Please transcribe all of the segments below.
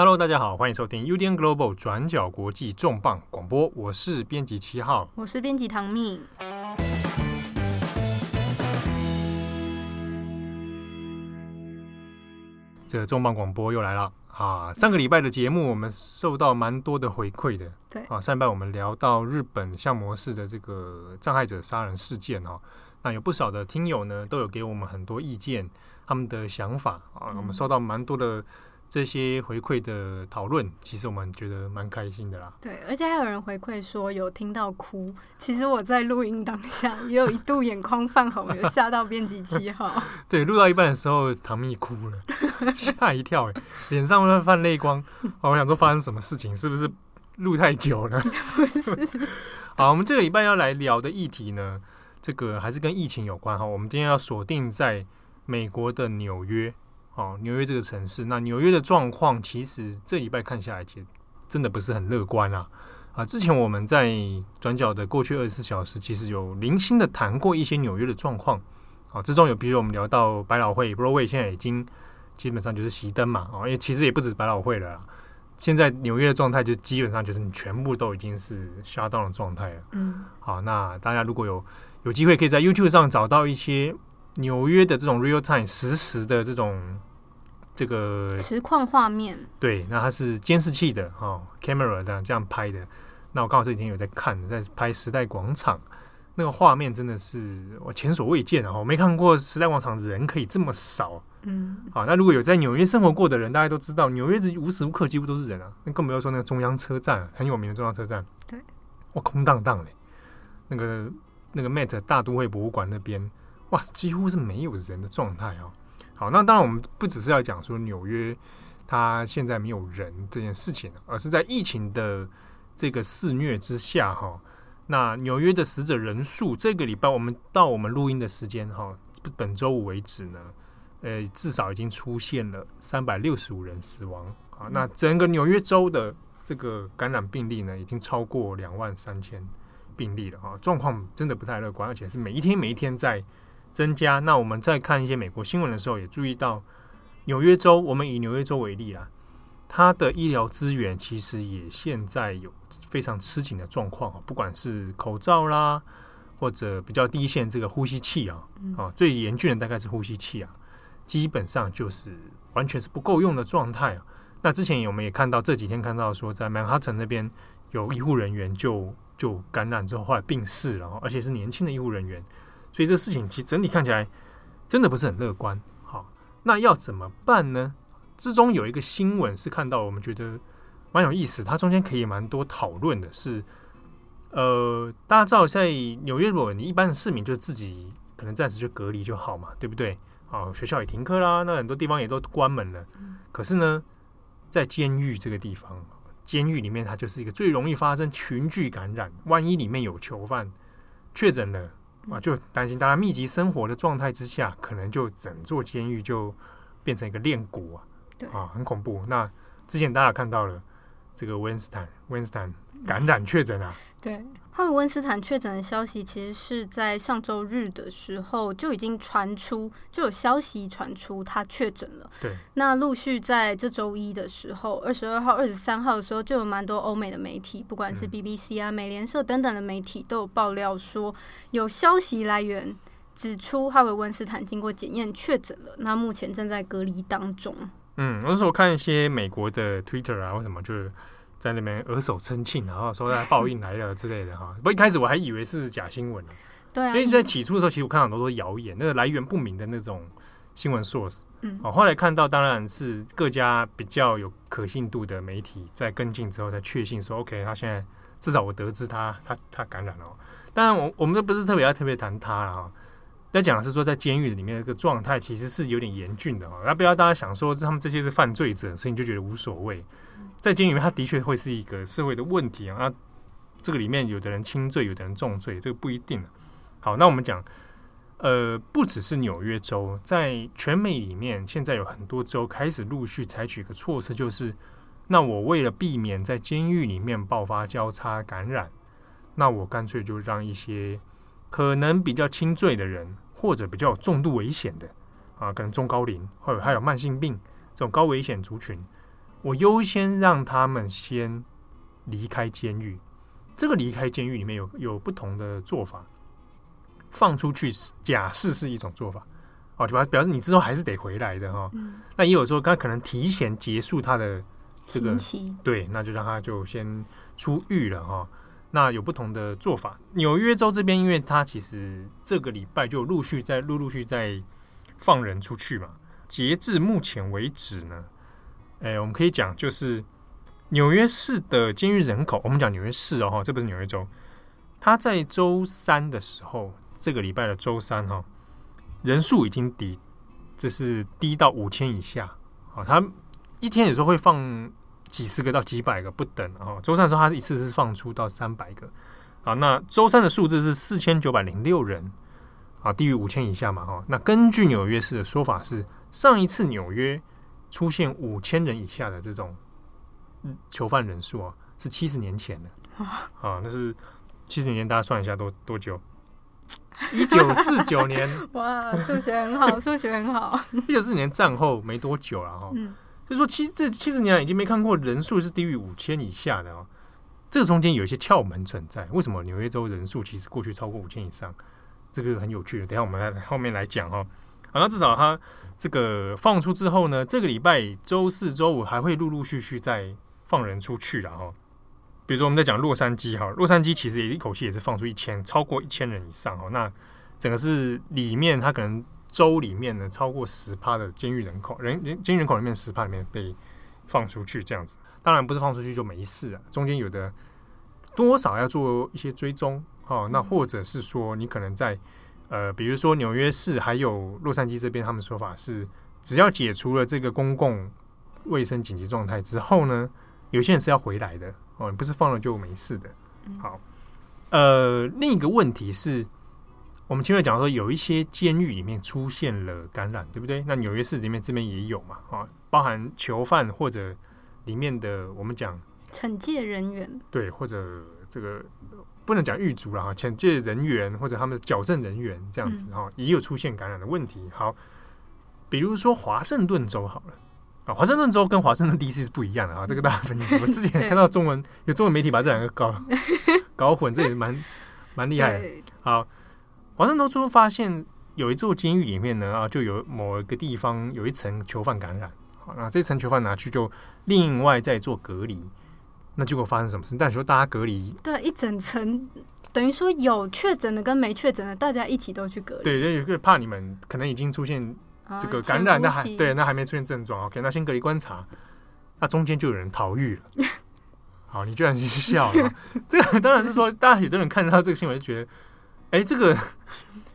Hello，大家好，欢迎收听 UDN Global 转角国际重磅广播，我是编辑七号，我是编辑唐蜜。这个重磅广播又来了啊！上个礼拜的节目，我们受到蛮多的回馈的。对啊，上礼拜我们聊到日本相模式的这个障害者杀人事件哈、啊，那有不少的听友呢都有给我们很多意见，他们的想法啊，我们收到蛮多的。这些回馈的讨论，其实我们觉得蛮开心的啦。对，而且还有人回馈说有听到哭。其实我在录音当下也有一度眼眶泛红，有吓到编辑七号。对，录到一半的时候，唐蜜哭了，吓一跳，哎，脸上都泛泪光。我想说发生什么事情，是不是录太久了？不是。好，我们这个礼拜要来聊的议题呢，这个还是跟疫情有关哈。我们今天要锁定在美国的纽约。哦，纽约这个城市，那纽约的状况其实这礼拜看下来，其实真的不是很乐观啊！啊，之前我们在转角的过去二十四小时，其实有零星的谈过一些纽约的状况。啊，之中有，比如我们聊到百老汇，Broadway 现在已经基本上就是熄灯嘛，啊，因为其实也不止百老汇了啦。现在纽约的状态就基本上就是你全部都已经是 shut down 的状态了。嗯，好，那大家如果有有机会，可以在 YouTube 上找到一些纽约的这种 real time 实时的这种。这个实况画面，对，那它是监视器的哦，camera 这样这样拍的。那我刚好这几天有在看，在拍时代广场，那个画面真的是我前所未见的哈，我没看过时代广场人可以这么少。嗯，好，那如果有在纽约生活过的人，大家都知道，纽约是无时无刻几乎都是人啊。那更不要说那个中央车站，很有名的中央车站，对，哇，空荡荡的。那个那个 Met 大都会博物馆那边，哇，几乎是没有人的状态哦。好，那当然，我们不只是要讲说纽约它现在没有人这件事情，而是在疫情的这个肆虐之下，哈，那纽约的死者人数，这个礼拜我们到我们录音的时间，哈，本周五为止呢，呃，至少已经出现了三百六十五人死亡，啊，那整个纽约州的这个感染病例呢，已经超过两万三千病例了，哈，状况真的不太乐观，而且是每一天每一天在。增加。那我们在看一些美国新闻的时候，也注意到纽约州。我们以纽约州为例啦，它的医疗资源其实也现在有非常吃紧的状况啊。不管是口罩啦，或者比较低线这个呼吸器啊，啊，最严峻的大概是呼吸器啊，基本上就是完全是不够用的状态啊。那之前我们也看到这几天看到说，在曼哈顿那边有医护人员就就感染之后后来病逝了，而且是年轻的医护人员。所以这个事情其实整体看起来真的不是很乐观。好，那要怎么办呢？之中有一个新闻是看到我们觉得蛮有意思，它中间可以蛮多讨论的是，呃，大家知道在纽约，如果你一般的市民就是自己可能暂时就隔离就好嘛，对不对？啊，学校也停课啦，那很多地方也都关门了。可是呢，在监狱这个地方，监狱里面它就是一个最容易发生群聚感染，万一里面有囚犯确诊了。啊，就担心大家密集生活的状态之下，可能就整座监狱就变成一个炼谷啊，对啊，很恐怖。那之前大家看到了这个温斯坦，温斯坦感染确诊啊。对，哈维温斯坦确诊的消息，其实是在上周日的时候就已经传出，就有消息传出他确诊了。对，那陆续在这周一的时候，二十二号、二十三号的时候，就有蛮多欧美的媒体，不管是 BBC 啊、美联社等等的媒体，都有爆料说，有消息来源指出哈维温斯坦经过检验确诊了，那目前正在隔离当中。嗯，那时候我看一些美国的 Twitter 啊，或什么就是。在那边额手称庆，然后说他报应来了之类的哈。不过一开始我还以为是假新闻呢，对啊，因为在起初的时候，其实我看到很多都是谣言，那个来源不明的那种新闻 source。嗯，哦，后来看到当然是各家比较有可信度的媒体在跟进之后才确信说，OK，他现在至少我得知他他他感染了。当然，我我们都不是特别要特别谈他了哈。要讲的是说，在监狱里面这个状态其实是有点严峻的哈。那不要大家想说他们这些是犯罪者，所以你就觉得无所谓。在监狱里面，它的确会是一个社会的问题啊。那这个里面，有的人轻罪，有的人重罪，这个不一定。好，那我们讲，呃，不只是纽约州，在全美里面，现在有很多州开始陆续采取一个措施，就是，那我为了避免在监狱里面爆发交叉感染，那我干脆就让一些可能比较轻罪的人，或者比较重度危险的啊，可能中高龄，或者还有慢性病这种高危险族群。我优先让他们先离开监狱。这个离开监狱里面有有不同的做法，放出去假释是一种做法，哦，就表表示你之后还是得回来的哈、哦。嗯、那也有时候他可能提前结束他的这个，期对，那就让他就先出狱了哈、哦。那有不同的做法。纽约州这边，因为他其实这个礼拜就陆续在陆陆续在放人出去嘛。截至目前为止呢，哎，我们可以讲就是。纽约市的监狱人口，我们讲纽约市哦，这不是纽约州。他在周三的时候，这个礼拜的周三哈，人数已经低，这是低到五千以下。啊，他一天有时候会放几十个到几百个不等啊。周三的时候，他一次是放出到三百个。好，那周三的数字是四千九百零六人，啊，低于五千以下嘛哈。那根据纽约市的说法是，上一次纽约出现五千人以下的这种。囚犯人数啊，是七十年前的啊，那是七十年前，大家算一下多多久？一九四九年。哇，数学很好，数学很好。一九四九年战后没多久了哈，嗯，所以说七这七十年来已经没看过人数是低于五千以下的哦。这个中间有一些窍门存在，为什么纽约州人数其实过去超过五千以上？这个很有趣的，等下我们来后面来讲哈。好，那至少他这个放出之后呢，这个礼拜周四周五还会陆陆续续再。放人出去了哈，比如说我们在讲洛杉矶哈，洛杉矶其实也一口气也是放出一千，超过一千人以上哈。那整个是里面，它可能州里面呢超过十趴的监狱人口，人人监狱人口里面十趴里面被放出去这样子。当然不是放出去就没事啊，中间有的多少要做一些追踪哈。那或者是说你可能在呃，比如说纽约市还有洛杉矶这边，他们说法是只要解除了这个公共卫生紧急状态之后呢。有些人是要回来的哦，你不是放了就没事的。好，呃，另一个问题是，我们前面讲说有一些监狱里面出现了感染，对不对？那纽约市里面这边也有嘛，啊，包含囚犯或者里面的我们讲惩戒人员，对，或者这个不能讲狱卒了哈，惩戒人员或者他们的矫正人员这样子哈，嗯，也有出现感染的问题。好，比如说华盛顿州好了。啊，华盛顿州跟华盛顿 DC 是不一样的啊，这个大家分清楚。我之前看到中文有中文媒体把这两个搞 搞混，这也蛮蛮厉害的。好，华盛顿州发现有一座监狱里面呢啊，就有某一个地方有一层囚犯感染，好，那这层囚犯拿去就另外再做隔离，那结果发生什么事？但你说大家隔离，对，一整层等于说有确诊的跟没确诊的，大家一起都去隔离，对，因为怕你们可能已经出现。这个感染那还对，那还没出现症状，OK，那先隔离观察。那中间就有人逃狱了。好，你居然去笑了。这个当然是说，大家有的人看到这个新闻就觉得，哎，这个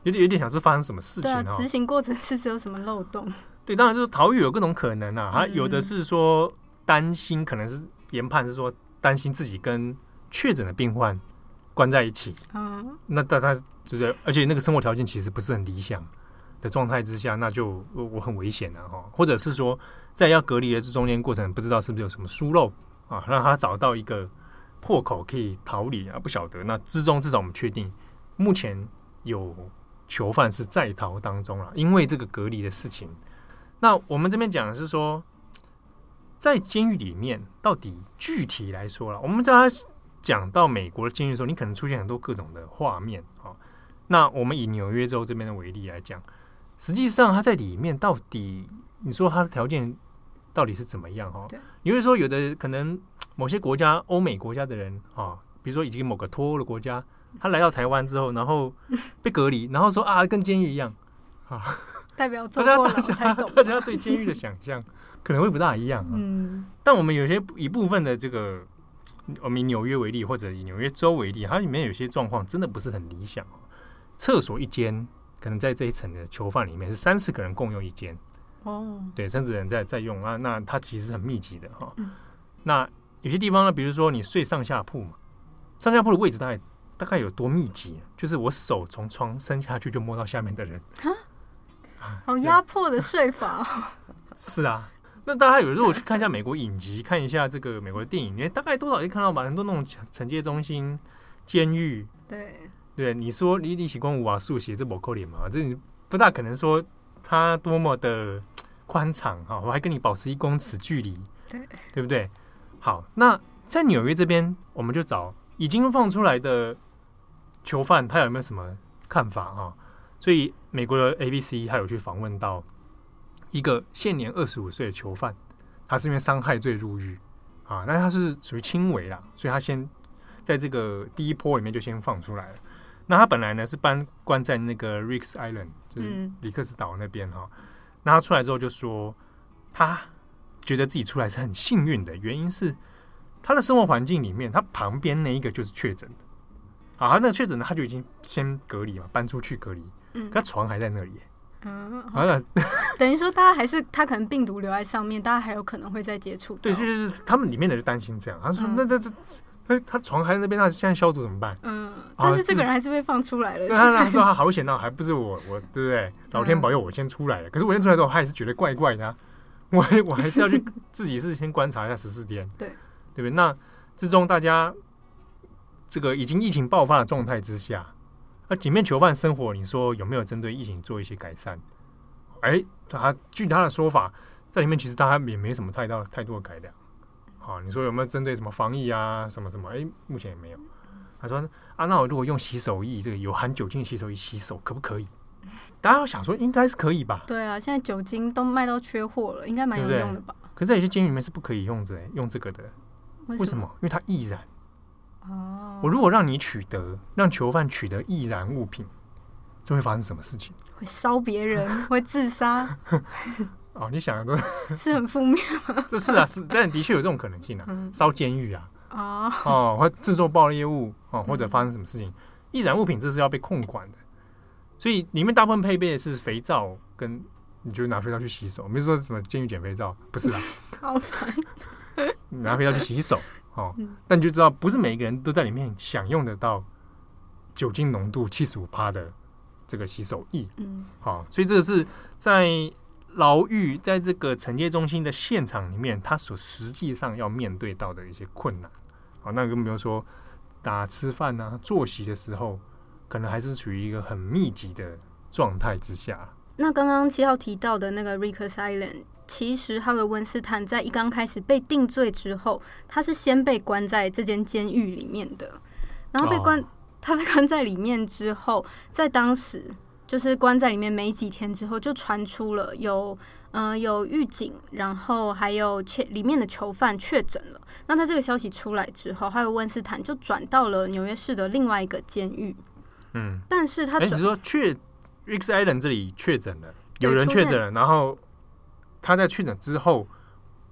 有点有点想说发生什么事情啊？执行过程是不是有什么漏洞？对，当然就是逃狱有各种可能啊。他有的是说担心，可能是研判是说担心自己跟确诊的病患关在一起。嗯，那大家就是，而且那个生活条件其实不是很理想。的状态之下，那就我很危险了哈，或者是说，在要隔离的这中间过程，不知道是不是有什么疏漏啊，让他找到一个破口可以逃离啊，不晓得。那之中至少我们确定，目前有囚犯是在逃当中了，因为这个隔离的事情。那我们这边讲的是说，在监狱里面，到底具体来说了，我们在他讲到美国的监狱的时候，你可能出现很多各种的画面啊。那我们以纽约州这边的为例来讲。实际上，他在里面到底，你说他的条件到底是怎么样？哈，你会说有的可能某些国家，欧美国家的人啊，比如说已经某个脱欧的国家，他来到台湾之后，然后 被隔离，然后说啊，跟监狱一样啊，代表大家大家大家对监狱的想象可能会不大一样啊。嗯，但我们有些一部分的这个，我们以纽约为例，或者以纽约州为例，它里面有些状况真的不是很理想，厕所一间。可能在这一层的囚犯里面是三十个人共用一间哦，对，三十人在在用啊，那它其实很密集的哈。嗯、那有些地方呢，比如说你睡上下铺嘛，上下铺的位置大概大概有多密集？就是我手从床伸下去就摸到下面的人，好压迫的睡法。是啊，那大家有时候我去看一下美国影集，看一下这个美国的电影，你大概多少也看到吧？很多那种惩戒中心、监狱，对。对，你说你你起光五瓦素写这不扣脸嘛？这不大可能说它多么的宽敞哈，我还跟你保持一公尺距离，对，对不对？好，那在纽约这边，我们就找已经放出来的囚犯，他有没有什么看法啊？所以美国的 ABC 他有去访问到一个现年二十五岁的囚犯，他是因为伤害罪入狱啊，那他是属于轻微啦，所以他先在这个第一波里面就先放出来了。那他本来呢是搬关在那个 Rikers Island，就是里克斯岛那边哈。嗯、那他出来之后就说，他觉得自己出来是很幸运的，原因是他的生活环境里面，他旁边那一个就是确诊的。啊，他那个确诊呢，他就已经先隔离嘛，搬出去隔离。嗯，可他床还在那里。嗯，好了，等于说大家还是他可能病毒留在上面，大家还有可能会再接触。对，就是他们里面的就担心这样。他说：“嗯、那这这。”哎，他床还在那边，那现在消毒怎么办？嗯，但是这个人还是被放出来了。那他说他好险，那还不是我，我对不对？老天保佑，我先出来了。可是我先出来之后，他还是觉得怪怪的、啊。我我还是要去自己是先观察一下十四天，对对不对？那之中大家这个已经疫情爆发的状态之下，那里面囚犯生活，你说有没有针对疫情做一些改善？哎，他据他的说法，在里面其实大家也没什么太大太多的改良。好，你说有没有针对什么防疫啊，什么什么？哎，目前也没有。他说啊，那我如果用洗手液，这个有含酒精的洗手液洗手，可不可以？大家想说应该是可以吧？对啊，现在酒精都卖到缺货了，应该蛮有用的吧？对对，可是有些监狱里面是不可以用这用这个的，为什么？为什么？因为它易燃。哦。我如果让你取得，让囚犯取得易燃物品，这会发生什么事情？会烧别人，会自杀。哦，你想的都 是很负面吗？这是啊，是，但的确有这种可能性啊，烧监狱啊，哦，哦，或制作爆裂物哦，或者发生什么事情，易燃物品这是要被控管的，所以里面大部分配备的是肥皂，跟你就拿肥皂去洗手，没说什么监狱捡肥皂，不是啊，好烦，拿肥皂去洗手，哦，那你就知道，不是每一个人都在里面享用得到酒精浓度七十五趴的这个洗手液，嗯，好，所以这个是在。牢狱在这个惩戒中心的现场里面，他所实际上要面对到的一些困难，好，那更不用说打吃饭啊、作息的时候，可能还是处于一个很密集的状态之下。那刚刚七号提到的那个 Rikers Island，其实哈维·温斯坦在一刚开始被定罪之后，他是先被关在这间监狱里面的，然后被关，哦、他被关在里面之后，在当时。就是关在里面没几天之后，就传出了有呃有狱警，然后还有确里面的囚犯确诊了。那在这个消息出来之后，还有温斯坦就转到了纽约市的另外一个监狱。嗯，但是他转，你说确 Rikers Island 这里确诊了，有人确诊了，然后他在确诊之后。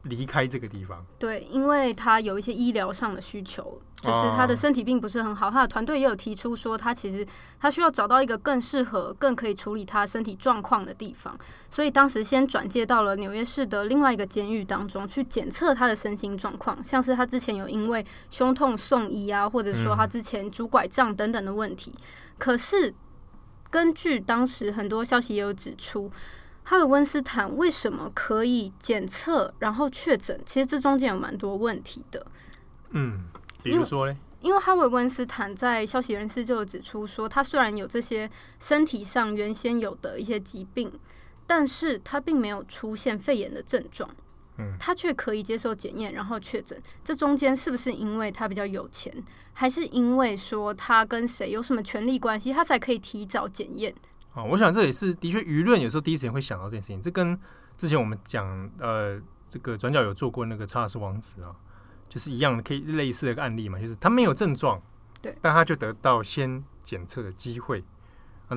离开这个地方，对，因为他有一些医疗上的需求，就是他的身体并不是很好，他的团队也有提出说，他其实他需要找到一个更适合、更可以处理他身体状况的地方，所以当时先转介到了纽约市的另外一个监狱当中去检测他的身心状况，像是他之前有因为胸痛送医啊，或者说他之前拄拐杖等等的问题，可是根据当时很多消息也有指出。哈维温斯坦为什么可以检测然后确诊？其实这中间有蛮多问题的。嗯，比如说呢？因为哈维温斯坦在消息人士就指出说，他虽然有这些身体上原先有的一些疾病，但是他并没有出现肺炎的症状。嗯，他却可以接受检验然后确诊。这中间是不是因为他比较有钱，还是因为说他跟谁有什么权利关系，他才可以提早检验？啊，我想这也是的确，舆论有时候第一时间会想到这件事情。这跟之前我们讲，呃，这个转角有做过那个查尔斯王子啊，就是一样的，可以类似的一个案例嘛，就是他没有症状，对，但他就得到先检测的机会。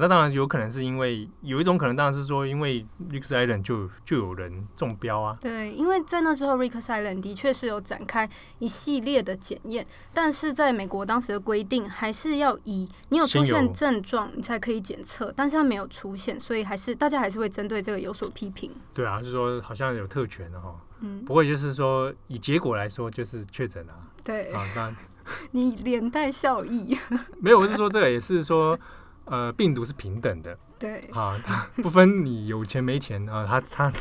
那当然有可能是因为有一种可能，当然是说因为 Rikers Island 就就有人中标啊。对，因为在那之后 Rikers Island 的确是有展开一系列的检验，但是在美国当时的规定还是要以你有出现症状你才可以检测，但是他没有出现，所以还是大家还是会针对这个有所批评。对啊，就是说好像有特权的哈。嗯。不过就是说以结果来说就是确诊啊。对。啊，那 你连带效益。没有，我是说这个也是说。呃，病毒是平等的，对，啊，它 不分你有钱没钱啊，它它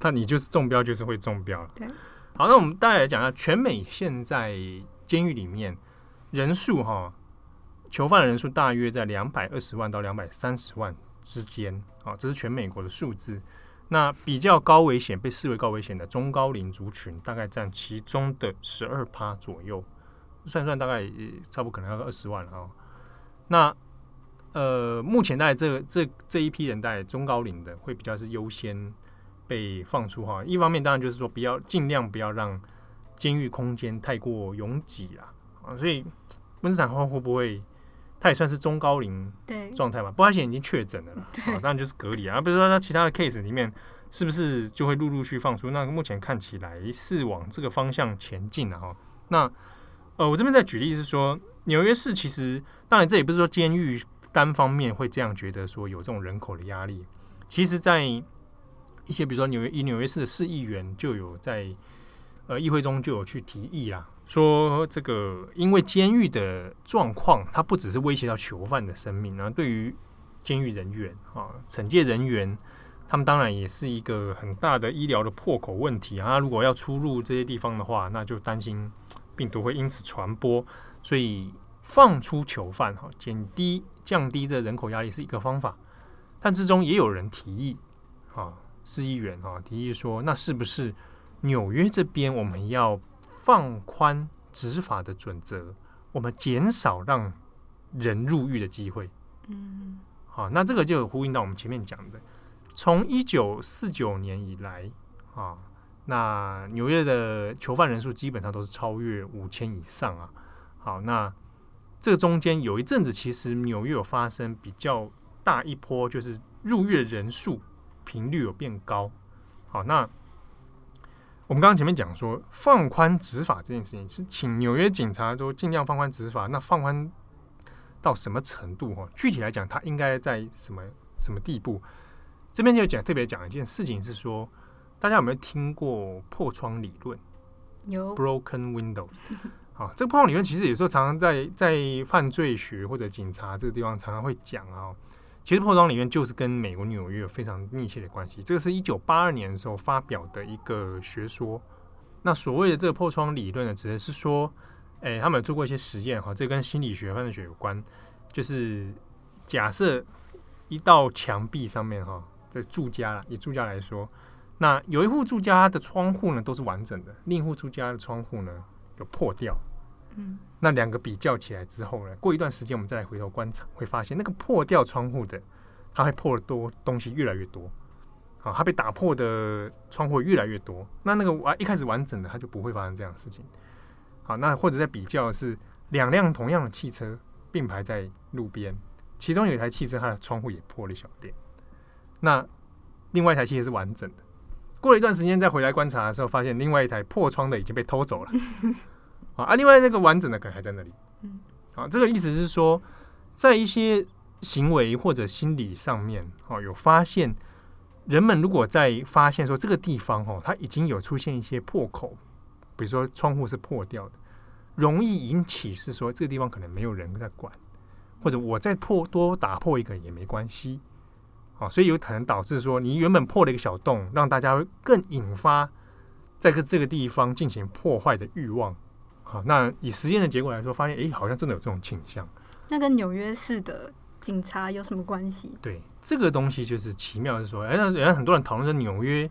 它你就是中标就是会中标，对。好，那我们大概来讲一下，全美现在监狱里面人数哈，囚犯的人数大约在两百二十万到两百三十万之间，啊，这是全美国的数字。那比较高危险，被视为高危险的中高龄族群，大概占其中的十二趴左右，算算大概差不多可能要二十万啊。那呃，目前大概这这这一批人，大概中高龄的会比较是优先被放出哈。一方面当然就是说，不要尽量不要让监狱空间太过拥挤啦啊。所以温斯坦的话会不会，他也算是中高龄状态嘛？不过他现在已经确诊了啦啊，当然就是隔离啊。比如说他其他的 case 里面，是不是就会陆陆续放出？那目前看起来是往这个方向前进了哈。那呃，我这边再举例是说，纽约市其实当然这也不是说监狱。单方面会这样觉得说有这种人口的压力，其实，在一些比如说纽约以纽约市的市议员就有在呃议会中就有去提议啦，说这个因为监狱的状况，它不只是威胁到囚犯的生命，然后对于监狱人员啊、惩戒人员，他们当然也是一个很大的医疗的破口问题啊。如果要出入这些地方的话，那就担心病毒会因此传播，所以。放出囚犯哈，减低降低这人口压力是一个方法，但之中也有人提议，啊，市议员啊提议说，那是不是纽约这边我们要放宽执法的准则，我们减少让人入狱的机会？嗯，好，那这个就有呼应到我们前面讲的，从一九四九年以来啊，那纽约的囚犯人数基本上都是超越五千以上啊，好，那。这个中间有一阵子，其实纽约有发生比较大一波，就是入狱人数频率有变高。好，那我们刚刚前面讲说放宽执法这件事情，是请纽约警察都尽量放宽执法。那放宽到什么程度？哈，具体来讲，它应该在什么什么地步？这边就讲特别讲一件事情，是说大家有没有听过破窗理论？有，broken window。好，这个破窗理论其实有时候常常在在犯罪学或者警察这个地方常常会讲啊。其实破窗理论就是跟美国纽约有非常密切的关系。这个是一九八二年的时候发表的一个学说。那所谓的这个破窗理论呢，指的是说，哎，他们有做过一些实验哈，这跟心理学、犯罪学有关。就是假设一道墙壁上面哈，这住家以住家来说，那有一户住家的窗户呢都是完整的，另一户住家的窗户呢，有破掉，嗯，那两个比较起来之后呢，过一段时间我们再来回头观察，会发现那个破掉窗户的，它会破的多东西越来越多，好，它被打破的窗户越来越多。那那个完一开始完整的，它就不会发生这样的事情。好，那或者在比较是两辆同样的汽车并排在路边，其中有一台汽车它的窗户也破了一小点，那另外一台汽车是完整的。过了一段时间再回来观察的时候，发现另外一台破窗的已经被偷走了。啊，另外那个完整的可能还在那里。嗯啊，这个意思是说，在一些行为或者心理上面，哦，有发现人们如果在发现说这个地方哦，它已经有出现一些破口，比如说窗户是破掉的，容易引起是说这个地方可能没有人在管，或者我再破多打破一个也没关系。啊，所以有可能导致说，你原本破了一个小洞，让大家会更引发在这这个地方进行破坏的欲望。好，那以实验的结果来说，发现哎，好像真的有这种倾向。那跟纽约市的警察有什么关系？对，这个东西就是奇妙，是说，哎，那原来很多人讨论说纽约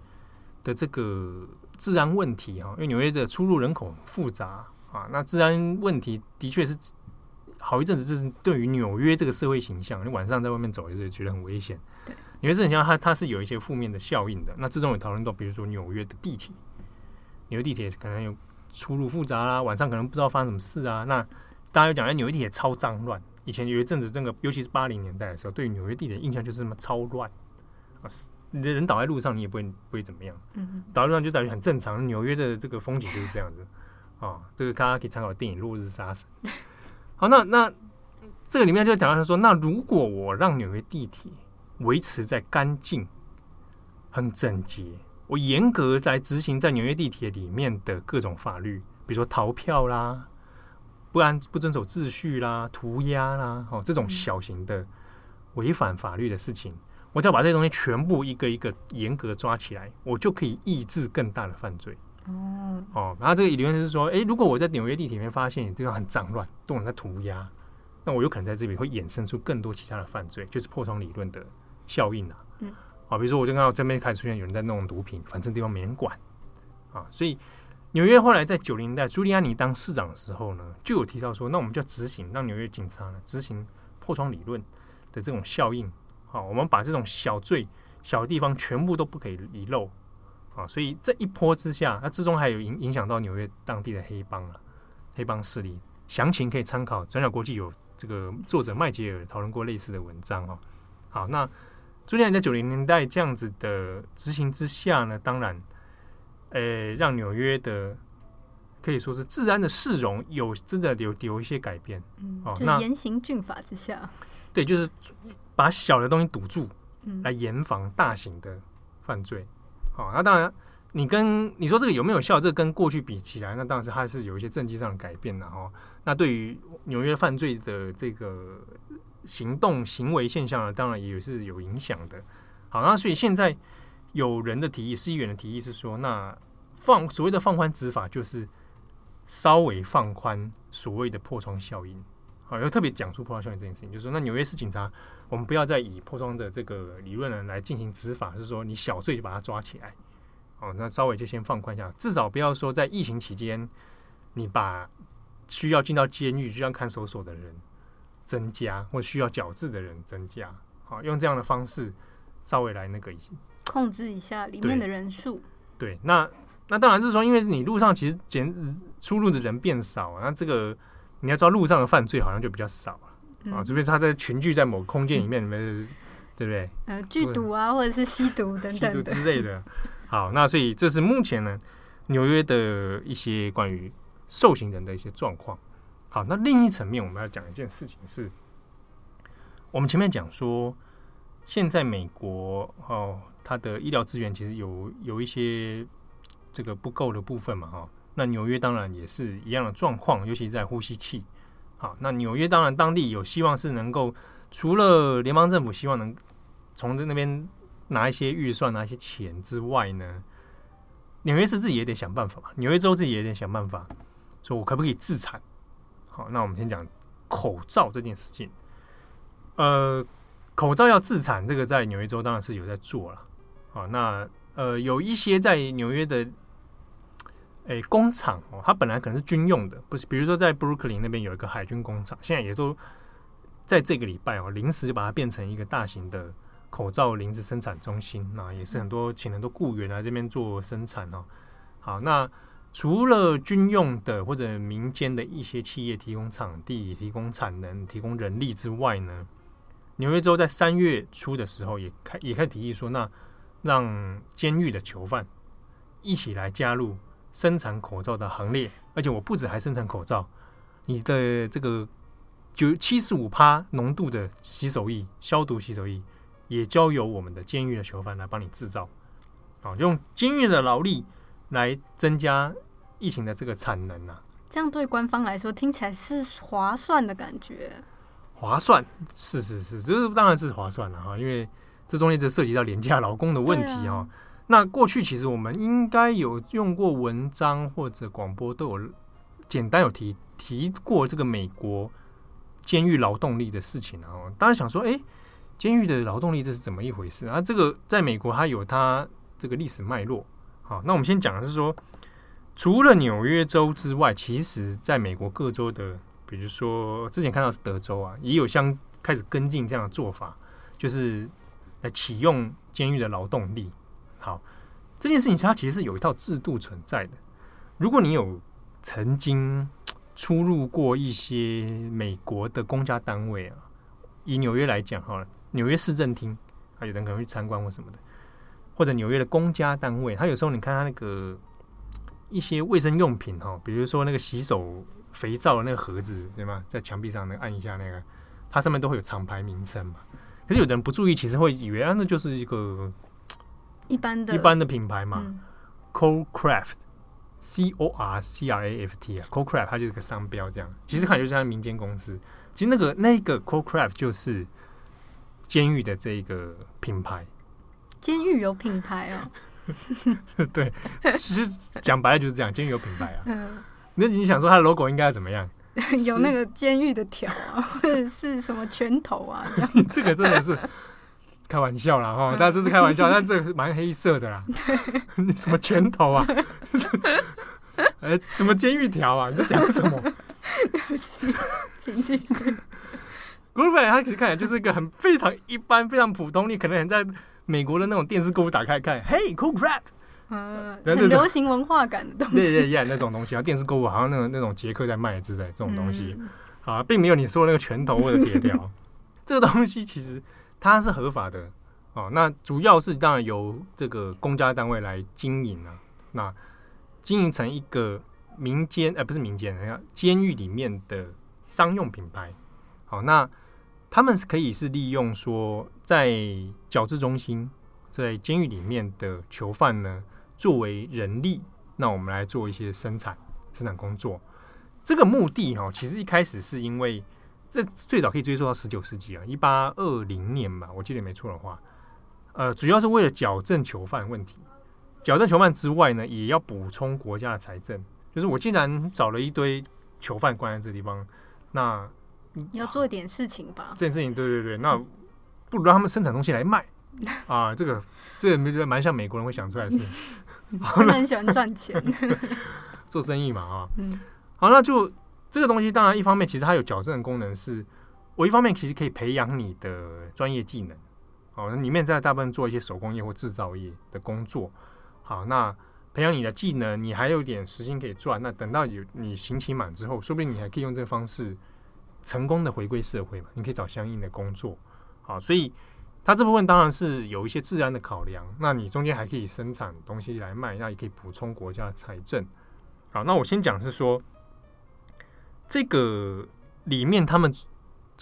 的这个治安问题哈，因为纽约的出入人口很复杂啊，那治安问题的确是好一阵子，就是对于纽约这个社会形象，你晚上在外面走也是觉得很危险。对纽约市很像它，它是有一些负面的效应的。那之中有讨论到，比如说纽约的地铁，纽约地铁可能有出入复杂啦，晚上可能不知道发生什么事啊。那大家有讲，哎，纽约地铁超脏乱。以前有一阵子，这个尤其是八零年代的时候，对于纽约地铁印象就是什么超乱啊，你的人倒在路上，你也不会不会怎么样。嗯，倒在路上就等于很正常。纽约的这个风景就是这样子啊。这个大家可以参考电影《落日杀神》。好，那那这个里面就讲到说，那如果我让纽约地铁维持在干净、很整洁。我严格来执行在纽约地铁里面的各种法律，比如说逃票啦、不按不遵守秩序啦、涂鸦啦，哦，这种小型的违反法律的事情，我只要把这些东西全部一个一个严格抓起来，我就可以抑制更大的犯罪。哦哦，然后这个理论就是说，诶，如果我在纽约地铁里面发现地方很脏乱，都有人在涂鸦，那我有可能在这里会衍生出更多其他的犯罪，就是破窗理论的。效应啊，嗯，好，比如说我就看到这边开始出现有人在弄毒品，反正地方没人管啊。所以纽约后来在九零年代，朱利安尼当市长的时候呢，就有提到说，那我们就要执行，让纽约警察呢执行破窗理论的这种效应。好，我们把这种小罪、小地方全部都不可以遗漏啊。所以这一波之下，那之中还有影影响到纽约当地的黑帮了，黑帮势力。详情可以参考转角国际有这个作者麦杰尔讨论过类似的文章哦。好，那朱利安在九零年代这样子的执行之下呢，当然，呃，让纽约的可以说是治安的市容有真的有有一些改变。嗯，哦，那严刑峻法之下，对，就是把小的东西堵住，来严防大型的犯罪。好，那当然。你跟你说这个有没有效？这个跟过去比起来，那当然是还是有一些政绩上的改变的哈。那对于纽约犯罪的这个行动行为现象呢，当然也是有影响的。好，那所以现在有人的提议，市议员的提议是说，那放所谓的放宽执法，就是稍微放宽所谓的破窗效应。好，要特别讲出破窗效应这件事情，就是说，那纽约市警察，我们不要再以破窗的这个理论呢来进行执法，是说你小罪就把它抓起来。哦，那稍微就先放宽一下，至少不要说在疫情期间，你把需要进到监狱、需要看守所的人增加，或需要矫治的人增加。好，用这样的方式稍微来那个控制一下里面的人数。对，那那当然是说，因为你路上其实减出入的人变少，那这个你要知道路上的犯罪好像就比较少了、嗯、啊，除非他在群聚在某个空间里面，里面、嗯、对不对？呃，聚赌啊，或者是吸毒等等之类的。好，那所以这是目前呢纽约的一些关于受刑人的一些状况。好，那另一层面我们要讲一件事情是，我们前面讲说，现在美国哦，它的医疗资源其实有有一些这个不够的部分嘛，哈。那纽约当然也是一样的状况，尤其在呼吸器。好，那纽约当然当地有希望是能够，除了联邦政府希望能从那边。拿一些预算，拿一些钱之外呢，纽约市自己也得想办法嘛。纽约州自己也得想办法，说我可不可以自产？好，那我们先讲口罩这件事情。呃，口罩要自产，这个在纽约州当然是有在做了。好，那呃，有一些在纽约的，哎，工厂哦，它本来可能是军用的，不是？比如说在布鲁克林那边有一个海军工厂，现在也都在这个礼拜哦，临时就把它变成一个大型的。口罩临时生产中心，那也是很多请很多雇员来这边做生产哦。好，那除了军用的或者民间的一些企业提供场地、提供产能、提供人力之外呢，纽约州在三月初的时候也开也开提议说，那让监狱的囚犯一起来加入生产口罩的行列，而且我不止还生产口罩，你的这个九七十五趴浓度的洗手液、消毒洗手液。也交由我们的监狱的囚犯来帮你制造，啊，用监狱的劳力来增加疫情的这个产能啊。这样对官方来说听起来是划算的感觉。划算，是是是，这当然是划算了哈，因为这中间就涉及到廉价劳工的问题哈。那过去其实我们应该有用过文章或者广播都有简单有提提过这个美国监狱劳动力的事情啊。当然想说，哎。监狱的劳动力这是怎么一回事啊？这个在美国它有它这个历史脉络。好，那我们先讲的是说，除了纽约州之外，其实在美国各州的，比如说之前看到是德州啊，也有相开始跟进这样的做法，就是来启用监狱的劳动力。好，这件事情它其实是有一套制度存在的。如果你有曾经出入过一些美国的公家单位啊，以纽约来讲好了。纽约市政厅，还有人可能去参观或什么的，或者纽约的公家单位，他有时候你看他那个一些卫生用品哈，比如说那个洗手肥皂的那个盒子，对吗？在墙壁上那个按一下那个，它上面都会有厂牌名称嘛。可是有的人不注意，其实会以为啊，那就是一个 一般的、一般的品牌嘛。嗯、Corcraft，C O R C R A F T 啊，Corcraft 它就是个商标这样。其实看就是它民间公司，其实那个那个 Corcraft 就是。监狱的这个品牌，监狱有品牌哦。对，其实讲白了就是这样，监狱有品牌啊。嗯那你想说它的 logo 应该要怎么样？有那个监狱的条啊，或者是什么拳头啊？这个真的是开玩笑啦哈，大家这是开玩笑，但这个是蛮黑色的啦。你什么拳头啊？哎、欸，什么监狱条啊？你在讲什么？对不起，请继续。Groupon 它其实看起来就是一个很非常一般、非常普通，你可能很在美国的那种电视购物打开看，嘿，Cool Crap，嗯，很流行文化感的东西，对对对，那种东西啊，电视购物好像那种那种杰克在卖之类这种东西，啊，并没有你说的那个拳头或者铁条，这个东西其实它是合法的。哦。那主要是当然由这个公家单位来经营啊，那经营成一个民间，呃，不是民间，人家监狱里面的商用品牌，好，那。他们是可以是利用说，在矫治中心，在监狱里面的囚犯呢，作为人力，那我们来做一些生产生产工作。这个目的哈，其实一开始是因为这最早可以追溯到十九世纪啊，一八二零年吧，我记得没错的话，呃，主要是为了矫正囚犯问题。矫正囚犯之外呢，也要补充国家的财政。就是我既然找了一堆囚犯关在这地方，那你要做一点事情吧，这件事情，对对对，那不如让他们生产东西来卖。啊，这个这个蛮像美国人会想出来的事，真的很喜欢赚钱，做生意嘛啊，嗯，好，那就这个东西，当然一方面其实它有矫正的功能，是我一方面其实可以培养你的专业技能，好，里面在大部分做一些手工业或制造业的工作，好，那培养你的技能，你还有点时薪可以赚，那等到有你刑期满之后，说不定你还可以用这个方式。成功的回归社会嘛，你可以找相应的工作，好，所以它这部分当然是有一些自然的考量。那你中间还可以生产东西来卖，那也可以补充国家的财政。好，那我先讲是说，这个里面他们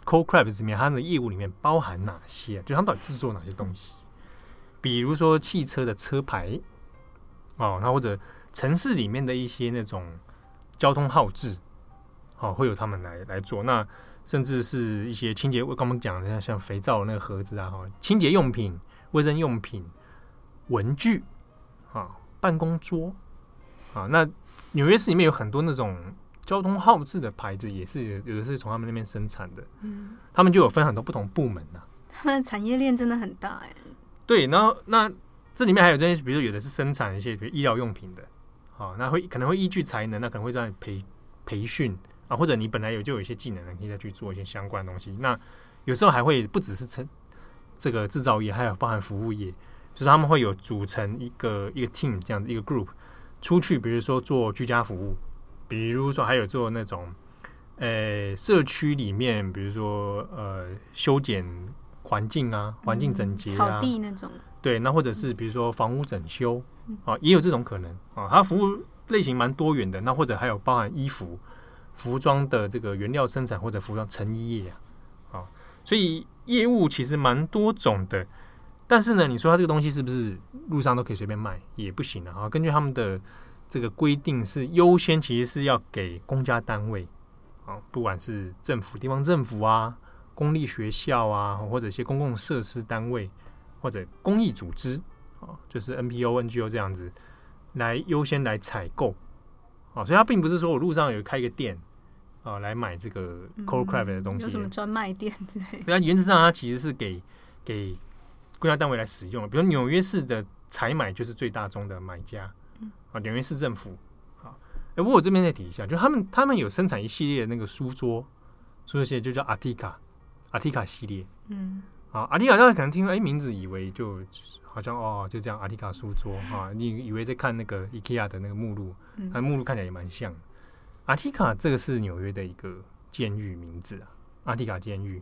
cocraft 里面它的业务里面包含哪些？就他们到底制作哪些东西？比如说汽车的车牌，哦，那或者城市里面的一些那种交通号志。哦，会有他们来来做，那甚至是一些清洁，我刚刚讲的像像肥皂那个盒子啊，哈，清洁用品、卫生用品、文具，啊，办公桌，啊，那纽约市里面有很多那种交通号志的牌子，也是有的是从他们那边生产的，嗯，他们就有分很多不同部门呐、啊，他们的产业链真的很大哎，对，然后那这里面还有这些，比如说有的是生产一些比如医疗用品的，好，那会可能会依据才能，那可能会在培培训。啊，或者你本来有就有一些技能，你可以再去做一些相关的东西。那有时候还会不只是成这个制造业，还有包含服务业，就是他们会有组成一个一个 team 这样的一个 group 出去，比如说做居家服务，比如说还有做那种呃社区里面，比如说呃修剪环境啊，环境整洁啊，草地那种。对，那或者是比如说房屋整修啊，也有这种可能啊。它服务类型蛮多元的。那或者还有包含衣服。服装的这个原料生产或者服装成衣业啊，啊，所以业务其实蛮多种的。但是呢，你说它这个东西是不是路上都可以随便卖？也不行啊。根据他们的这个规定，是优先其实是要给公家单位啊，不管是政府、地方政府啊、公立学校啊，或者一些公共设施单位或者公益组织啊，就是 NPO、NGO 这样子来优先来采购。哦，所以它并不是说我路上有开一个店啊，来买这个 Coldcraft 的东西，有什么专卖店之类的。对啊，原则上它其实是给给国家单位来使用的，比如纽约市的采买就是最大宗的买家啊，纽约市政府啊。哎，不过我这边再提一下，就他们他们有生产一系列的那个书桌，书桌系列就叫 Artica，Artica 系列。嗯，啊，Artica 大家可能听哎名字以为就。好像哦，就这样，阿提卡书桌啊，你以为在看那个 IKEA 的那个目录，那目录看起来也蛮像。阿提卡这个是纽约的一个监狱名字啊，阿提卡监狱。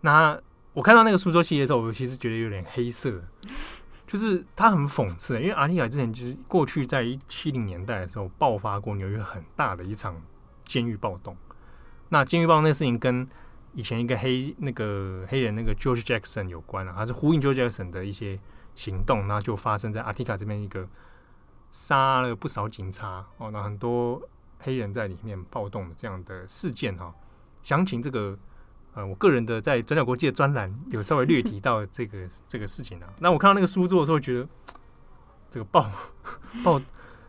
那我看到那个书桌系列的时候，我其实觉得有点黑色，就是它很讽刺，因为阿提卡之前就是过去在一七零年代的时候爆发过纽约很大的一场监狱暴动。那监狱暴动那个事情跟以前一个黑那个黑人那个 George Jackson 有关啊，它是呼应 George Jackson 的一些。行动，那就发生在阿提卡这边一个杀了不少警察哦，那很多黑人在里面暴动的这样的事件哈。详情这个呃，我个人的在转角国际的专栏有稍微略提到这个 这个事情啊。那我看到那个书桌的时候，觉得 这个暴 暴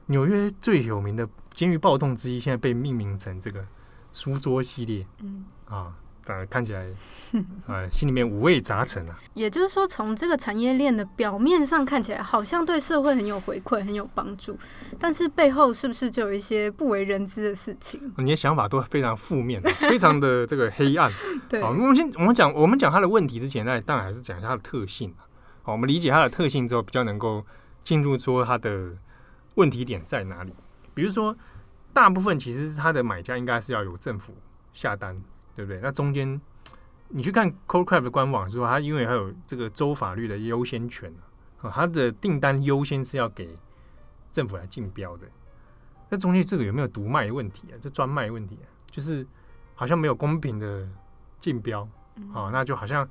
纽约最有名的监狱暴动之一，现在被命名成这个书桌系列，嗯啊呃，看起来，呃，心里面五味杂陈啊。也就是说，从这个产业链的表面上看起来，好像对社会很有回馈、很有帮助，但是背后是不是就有一些不为人知的事情？你的想法都非常负面，非常的这个黑暗。对，好，我们先我们讲我们讲它的问题之前，那当然还是讲一下它的特性。好，我们理解它的特性之后，比较能够进入说它的问题点在哪里。比如说，大部分其实是它的买家应该是要有政府下单。对不对？那中间你去看 Coldcraft 的官网说，它因为还有这个州法律的优先权啊，它的订单优先是要给政府来竞标的。那中间这个有没有独卖问题啊？就专卖问题啊？就是好像没有公平的竞标啊？那就好像，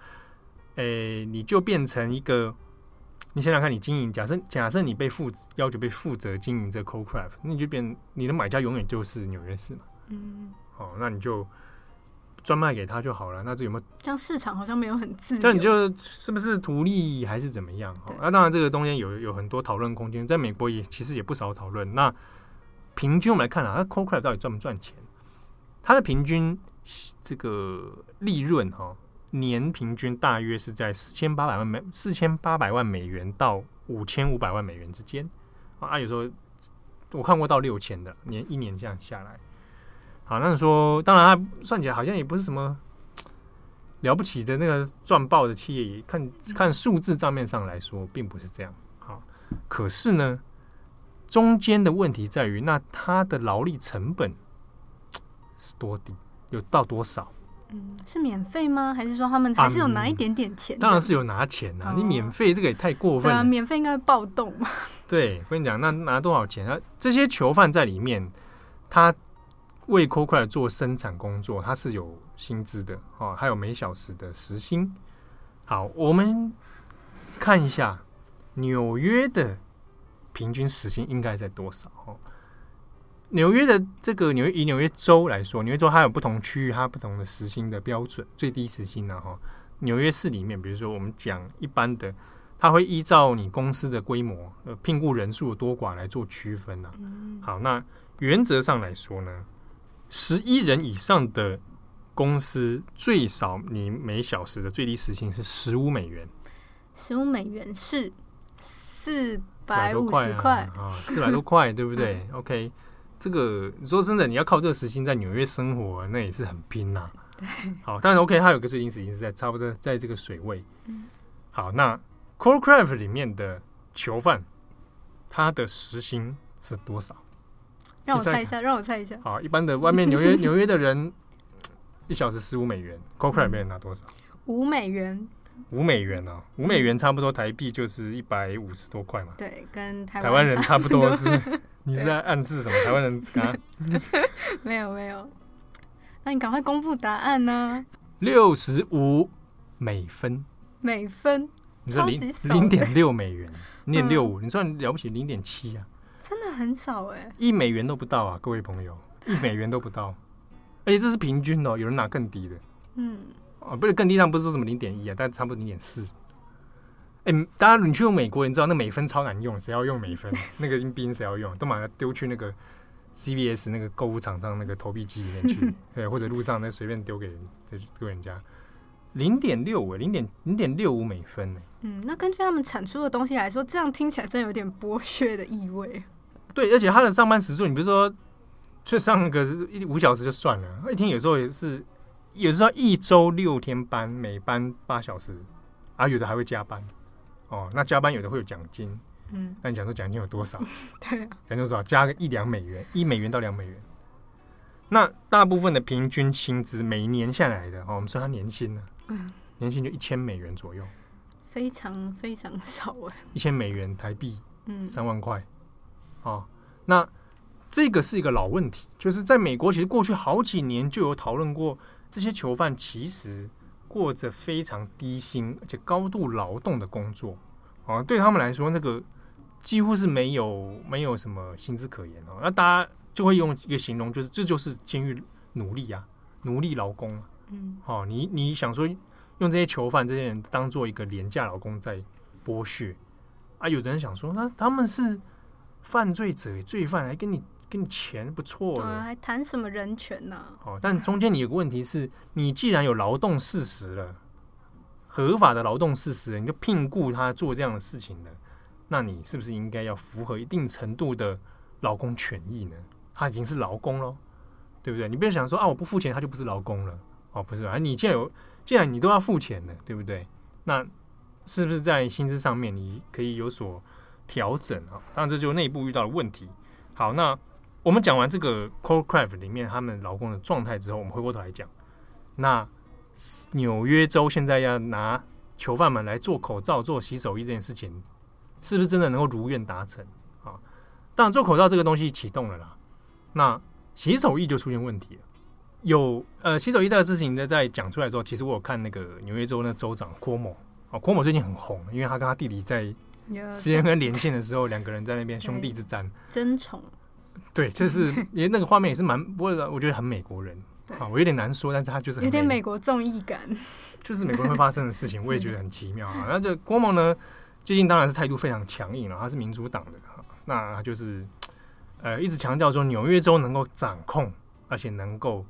诶，你就变成一个，你想想看，你经营，假设假设你被负要求被负责经营这 Coldcraft，那你就变你的买家永远就是纽约市嘛。嗯，好，那你就。专卖给他就好了，那这有没有？这样市场好像没有很自由。这你就是不是图利还是怎么样？那当然，这个中间有有很多讨论空间，在美国也其实也不少讨论。那平均我们来看啊，它 Coldcraft 到底赚不赚钱？它的平均这个利润哈，年平均大约是在四千八百万美四千八百万美元到五千五百万美元之间啊，有时候我看过到六千的年一年这样下来。好，那说，当然，它算起来好像也不是什么了不起的那个赚爆的企业，也看看数字账面上来说，并不是这样。好，可是呢，中间的问题在于，那它的劳力成本是多低，有到多少？嗯，是免费吗？还是说他们还是有拿一点点钱？嗯，当然是有拿钱啊！你免费这个也太过分了。对啊，免费应该会暴动嘛。对，我跟你讲，那拿多少钱啊？这些囚犯在里面，他。为 Coldcraft 做生产工作，它是有薪资的哦，还有每小时的时薪。好，我们看一下纽约的平均时薪应该在多少？哦，纽约的这个纽约以纽约州来说，纽约州它有不同区域，它不同的时薪的标准，最低时薪呢？哈，纽约市里面，比如说我们讲一般的，它会依照你公司的规模、呃聘雇人数的多寡来做区分呢。好，那原则上来说呢？十一人以上的公司，最少你每小时的最低时薪是十五美元。十五美元是四百五十块啊，四百多 块，对不对？OK，这个说真的，你要靠这个时薪在纽约生活，那也是很拼呐。对，好，但是 OK，它有个最低时薪是在差不多在这个水位。好，那 Coldcraft 里面的囚犯，他的时薪是多少？让我猜一下，让我猜一下。好，一般的外面纽约 纽约的人，一小时十五美元，Coldcraft 里面拿多少？五美元。五美元哦，五美元差不多台币就是一百五十多块嘛。对，跟台湾人差不多是。你是在暗示什么？台湾人啊？没有没有，那你赶快公布答案呢？六十五美分。美分？你说零零点六美元，零点六五，你算了不起零点七啊？真的很少哎、欸，一美元都不到啊，各位朋友，一美元都不到，而且这是平均哦，有人拿更低的，嗯，哦，不是更低，上不是说什么零点一啊，但差不多零点四。哎，大家你去用美国，你知道那美分超难用，谁要用美分？那个硬币谁要用？都把它丢去那个 CVS 那个购物场上那个投币机里面去，对，或者路上那随便丢给人，丢人家。零点六五，零点零点六五美分呢？嗯，那根据他们产出的东西来说，这样听起来真有点剥削的意味。对，而且他的上班时数，你比如说，就上个一五小时就算了，一天有时候也是，有时候一周六天班，每班八小时，啊，有的还会加班，哦，那加班有的会有奖金，嗯，那你讲说奖金有多少？对啊，奖金多少？加个一两美元，一美元到两美元。那大部分的平均薪资每年下来的，哦，我们说他年薪呢，嗯，年薪就一千美元左右，非常非常少哎，一千美元台币，嗯，三万块。哦，那这个是一个老问题，就是在美国，其实过去好几年就有讨论过，这些囚犯其实过着非常低薪而且高度劳动的工作，啊，对他们来说，那个几乎是没有没有什么薪资可言哦。那大家就会用一个形容，就是这就是监狱奴隶啊，奴隶劳工啊。嗯，好，你你想说用这些囚犯这些人当做一个廉价劳工在剥削啊？有的人想说，那他们是。犯罪者、罪犯还跟你给你钱不错对，还谈什么人权呢、啊？哦，但中间你有个问题是，你既然有劳动事实了，合法的劳动事实，你就聘雇他做这样的事情了，那你是不是应该要符合一定程度的劳工权益呢？他已经是劳工喽，对不对？你不要想说啊，我不付钱他就不是劳工了，哦，不是啊，你既然有，既然你都要付钱了，对不对？那是不是在薪资上面你可以有所调整啊？当然，这就是内部遇到的问题。好，那。我们讲完这个 Coldcraft 里面他们劳工的状态之后，我们回过头来讲，那纽约州现在要拿囚犯们来做口罩、做洗手液这件事情，是不是真的能够如愿达成啊？当然，做口罩这个东西启动了啦，那洗手液就出现问题了。有呃，洗手液这个事情呢，在讲出来之后，其实我有看那个纽约州那州长 Cuomo 啊郭某最近很红，因为他跟他弟弟在 CNN 连线的时候，两个人在那边兄弟之战，争宠。对，就是 也那个画面也是蛮，不过我觉得很美国人啊，我有点难说，但是他就是有点美国综艺感，就是美国人会发生的事情，我也觉得很奇妙啊。那这郭某呢，最近当然是态度非常强硬了，他是民主党的哈，那他就是呃一直强调说纽约州能够掌控，而且能够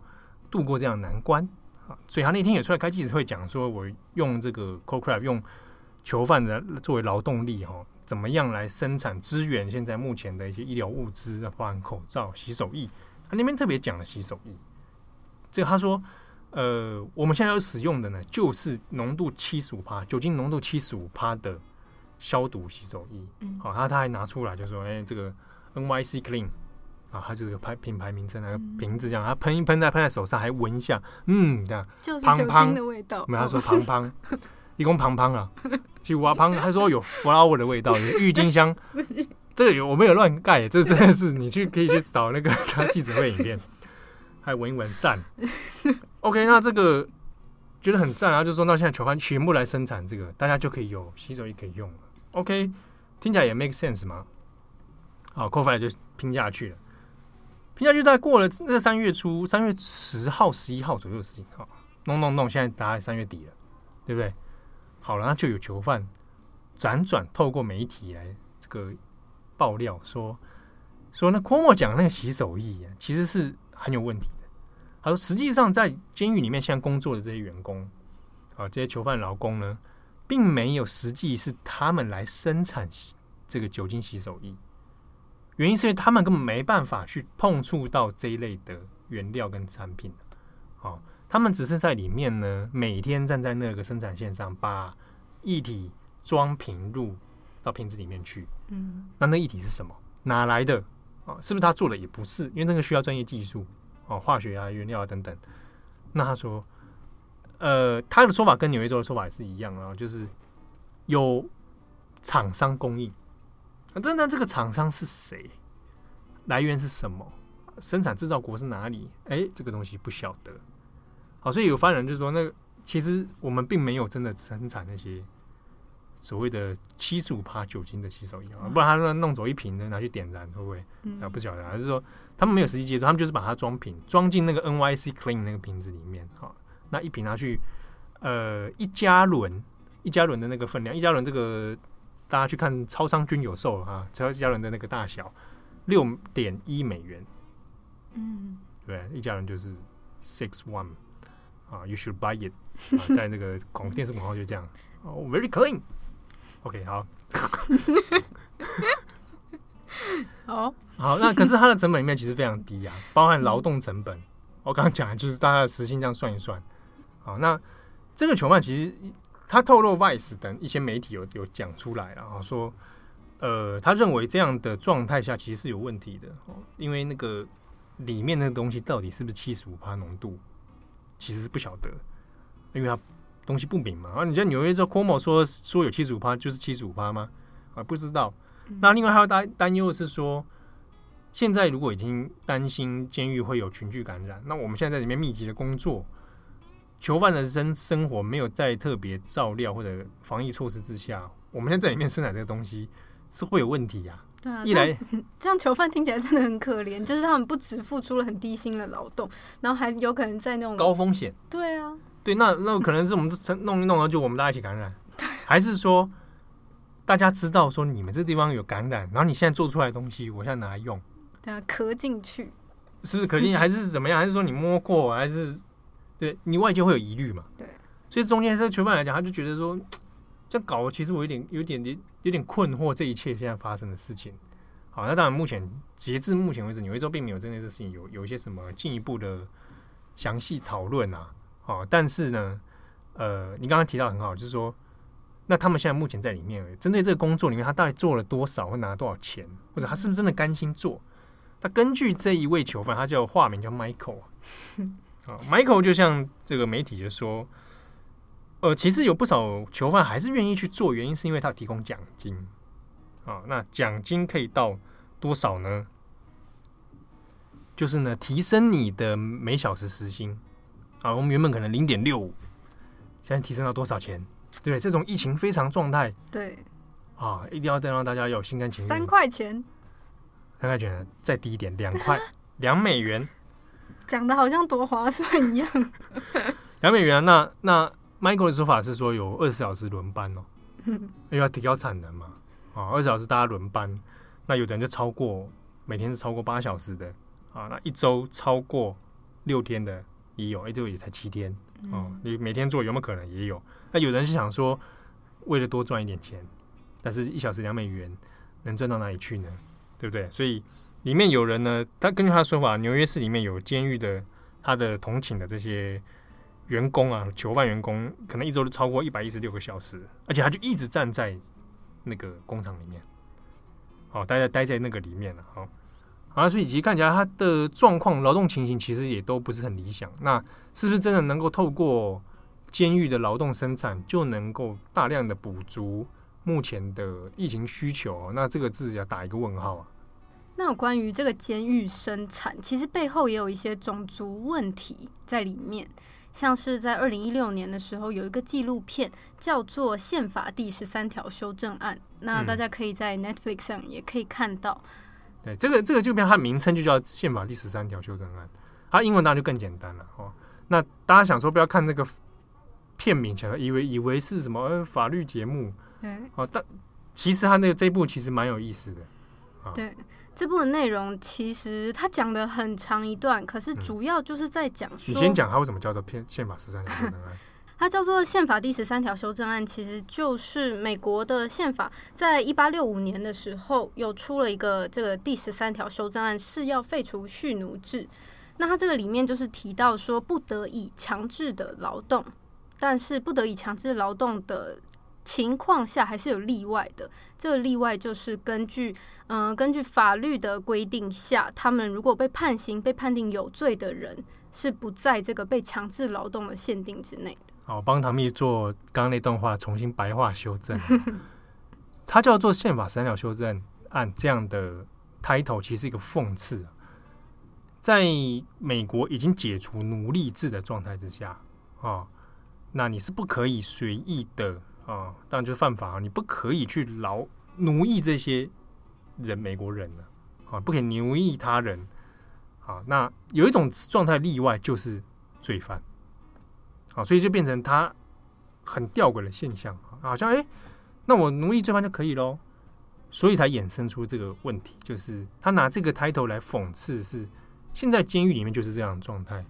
度过这样难关啊，所以他那天也出来开记者会讲说，我用这个 Cold Craft 用囚犯的作为劳动力哈。怎么样来生产支援现在目前的一些医疗物资，包含口罩、洗手液。他那边特别讲了洗手液，这个他说，呃，我们现在要使用的呢，就是浓度七十五帕，酒精浓度七十五帕的消毒洗手液。好、嗯，他、哦、他还拿出来就说，哎，这个 NYC Clean 啊，他就是个牌品牌名称，那个瓶子这样，他喷一喷，在喷在手上，还闻一下，嗯，这样，就是酒精的味道。没有，他说胖胖。一共胖胖啊，其实我胖，他说有 flower 的味道，有郁金香，这个有我没有乱盖，这真的是你去可以去找那个他记者会影片，还闻一闻赞。OK，那这个觉得很赞啊，就说那现在囚犯全部来生产这个，大家就可以有洗手液可以用了。OK，听起来也 make sense 吗？好，Coldcraft 就拼下去了，拼下去大概过了那三月初，三月十号、十一号左右的事情，好，弄弄弄，现在大概三月底了，对不对？好了，那就有囚犯辗转透过媒体来这个爆料说，说那 Cuomo 讲那个洗手液啊，其实是很有问题的。他说，实际上在监狱里面现在工作的这些员工啊，这些囚犯劳工呢，并没有实际是他们来生产这个酒精洗手液，原因是因为他们根本没办法去碰触到这一类的原料跟产品。好。他们只是在里面呢，每天站在那个生产线上，把液体装瓶入到瓶子里面去。嗯，那那液体是什么？哪来的？啊，是不是他做的？也不是，因为那个需要专业技术啊，化学啊、原料啊等等。那他说，呃，他的说法跟纽约州的说法也是一样啊，就是有厂商供应。那真的这个厂商是谁？来源是什么？生产制造国是哪里？哎，这个东西不晓得。好，所以有发言人就说，那个其实我们并没有真的生产那些所谓的七十五帕酒精的洗手液啊，不然他说弄走一瓶的拿去点燃会不会？啊，不晓得，还是说他们没有实际接触，他们就是把它装瓶，装进那个 NYC Clean 那个瓶子里面。好，那一瓶拿去，呃，一加仑一加仑的那个分量，一加仑这个大家去看超商均有售啊，超一加仑的那个大小六点一美元。嗯，对，一加仑就是 six one。啊，You should buy it。在那个广电视广告就这样。哦、oh,，Very clean。OK，好。好，好。那可是它的成本里面其实非常低啊，包含劳动成本。我刚刚讲的就是大家的时薪这样算一算。好，那这个囚犯其实他透露 Vice 等一些媒体有有讲出来了啊，说呃，他认为这样的状态下其实是有问题的哦，因为那个里面那个东西到底是不是七十五趴浓度？其实是不晓得，因为他东西不明嘛。啊，你像纽约州 Cuomo 说说有七十五趴，就是七十五趴吗？啊，不知道。那另外还有担担忧的是说，现在如果已经担心监狱会有群聚感染，那我们现在在里面密集的工作，囚犯的生生活没有在特别照料或者防疫措施之下，我们现在在里面生产这个东西是会有问题呀、啊。对啊，一来 这样囚犯听起来真的很可怜，就是他们不只付出了很低薪的劳动，然后还有可能在那种高风险。对啊，对，那那可能是我们弄一弄，然后就我们大家一起感染，还是说大家知道说你们这地方有感染，然后你现在做出来的东西，我现在拿来用，对啊，咳进去，是不是磕进去，还是怎么样？还是说你摸过，还是对你外界会有疑虑嘛？对，所以中间这个囚犯来讲，他就觉得说，这样搞，其实我有点、有点、有点困惑，这一切现在发生的事情。好，那当然，目前截至目前为止，纽约州并没有针对这事情有有一些什么进一步的详细讨论啊。好，但是呢，呃，你刚刚提到很好，就是说，那他们现在目前在里面，针对这个工作里面，他到底做了多少，会拿多少钱，或者他是不是真的甘心做？他根据这一位囚犯，他叫化名叫 Michael 啊，Michael 就像这个媒体就说，呃，其实有不少囚犯还是愿意去做，原因是因为他提供奖金啊，那奖金可以到。多少呢？就是呢，提升你的每小时时薪啊。我们原本可能零点六五，现在提升到多少钱？对，这种疫情非常状态，对啊，一定要再让大家有心甘情愿。三块钱，三块钱再低一点，两块，两美元，讲的好像多划算一样。两美元，那那 Michael 的说法是说有二十小时轮班哦，因为要提高产能嘛。啊，二十小时大家轮班。那有的人就超过每天是超过八小时的啊，那一周超过六天的也有，哎，这个也才七天哦。你每天做有没有可能也有？那有人是想说，为了多赚一点钱，但是一小时两美元能赚到哪里去呢？对不对？所以里面有人呢，他根据他的说法，纽约市里面有监狱的他的同寝的这些员工啊，囚犯员工，可能一周都超过一百一十六个小时，而且他就一直站在那个工厂里面。哦，待在待在那个里面了，好，啊，所以其实看起来他的状况、劳动情形其实也都不是很理想。那是不是真的能够透过监狱的劳动生产，就能够大量的补足目前的疫情需求？那这个字要打一个问号啊。那关于这个监狱生产，其实背后也有一些种族问题在里面。像是在二零一六年的时候，有一个纪录片叫做《宪法第十三条修正案》，那大家可以在 Netflix 上也可以看到。对，这个这个纪录片它的名称就叫《宪法第十三条修正案》，它英文当然就更简单了哦。那大家想说不要看那个片名，想以为以为是什么法律节目，对，哦，但其实它那个这一部其实蛮有意思的，对。这部的内容其实他讲的很长一段，可是主要就是在讲说，嗯、你先讲他为什么叫做《宪宪法十三条修正案》？它叫做《宪法第十三条修正案》，其实就是美国的宪法，在一八六五年的时候有出了一个这个第十三条修正案，是要废除蓄奴制。那它这个里面就是提到说，不得以强制的劳动，但是不得以强制劳动的。情况下还是有例外的，这个例外就是根据，嗯、根据法律的规定下，他们如果被判刑、被判定有罪的人，是不在这个被强制劳动的限定之内的。好，帮唐蜜做刚刚那段话重新白话修正，它叫做宪法三条修正案这样的 title，其实是一个讽刺。在美国已经解除奴隶制的状态之下，啊、哦，那你是不可以随意的。啊，当然就是犯法，你不可以去劳奴役这些人，美国人了啊，不可以奴役他人。啊，那有一种状态例外，就是罪犯。啊，所以就变成他很吊诡的现象啊，好像哎，那我奴役罪犯就可以喽，所以才衍生出这个问题，就是他拿这个 title 来讽刺，是现在监狱里面就是这样的状态。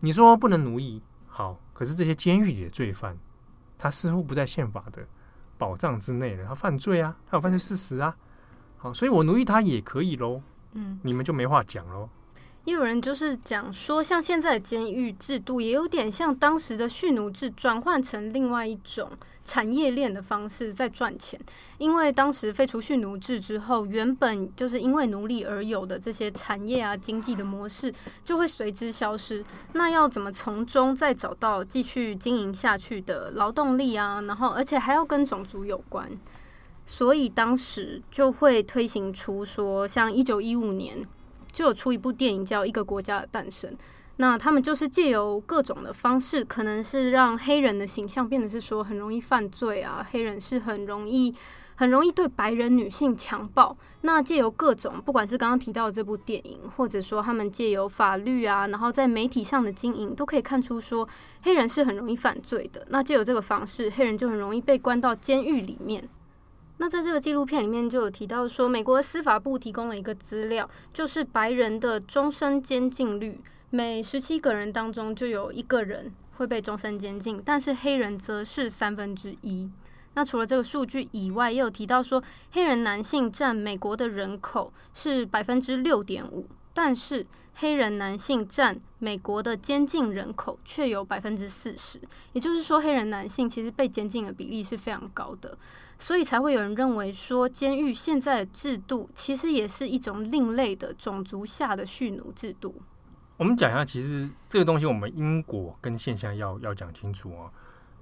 你说不能奴役，好，可是这些监狱里的罪犯。他似乎不在宪法的保障之内了，他犯罪啊，他有犯罪事实啊，好，所以我奴役他也可以喽，嗯，你们就没话讲喽。也有人就是讲说，像现在的监狱制度，也有点像当时的蓄奴制，转换成另外一种产业链的方式在赚钱。因为当时废除蓄奴制之后，原本就是因为奴隶而有的这些产业啊、经济的模式就会随之消失。那要怎么从中再找到继续经营下去的劳动力啊？然后，而且还要跟种族有关，所以当时就会推行出说，像一九一五年。就有出一部电影叫《一个国家的诞生》，那他们就是借由各种的方式，可能是让黑人的形象变得是说很容易犯罪啊，黑人是很容易很容易对白人女性强暴。那借由各种，不管是刚刚提到的这部电影，或者说他们借由法律啊，然后在媒体上的经营，都可以看出说黑人是很容易犯罪的。那借由这个方式，黑人就很容易被关到监狱里面。那在这个纪录片里面就有提到说，美国司法部提供了一个资料，就是白人的终身监禁率，每十七个人当中就有一个人会被终身监禁，但是黑人则是三分之一。那除了这个数据以外，也有提到说，黑人男性占美国的人口是百分之六点五，但是黑人男性占美国的监禁人口却有百分之四十，也就是说，黑人男性其实被监禁的比例是非常高的。所以才会有人认为说，监狱现在的制度其实也是一种另类的种族下的蓄奴制度。我们讲一下，其实这个东西我们因果跟现象要要讲清楚哦，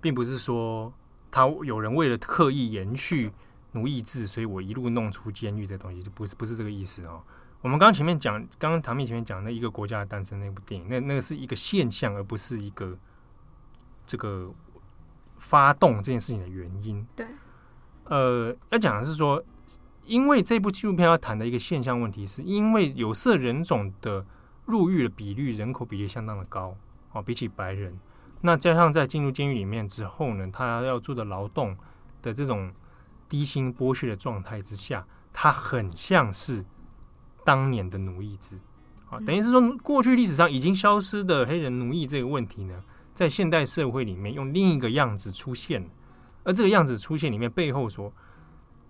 并不是说他有人为了刻意延续奴役制，所以我一路弄出监狱这东西，就不是不是这个意思哦。我们刚刚前面讲，刚刚唐蜜前面讲那一个国家的诞生那部电影，那那个是一个现象，而不是一个这个发动这件事情的原因。对。呃，要讲的是说，因为这部纪录片要谈的一个现象问题，是因为有色人种的入狱的比率，人口比例相当的高哦，比起白人。那加上在进入监狱里面之后呢，他要做的劳动的这种低薪剥削的状态之下，他很像是当年的奴役制啊，等于是说，过去历史上已经消失的黑人奴役这个问题呢，在现代社会里面用另一个样子出现。而这个样子出现里面，背后所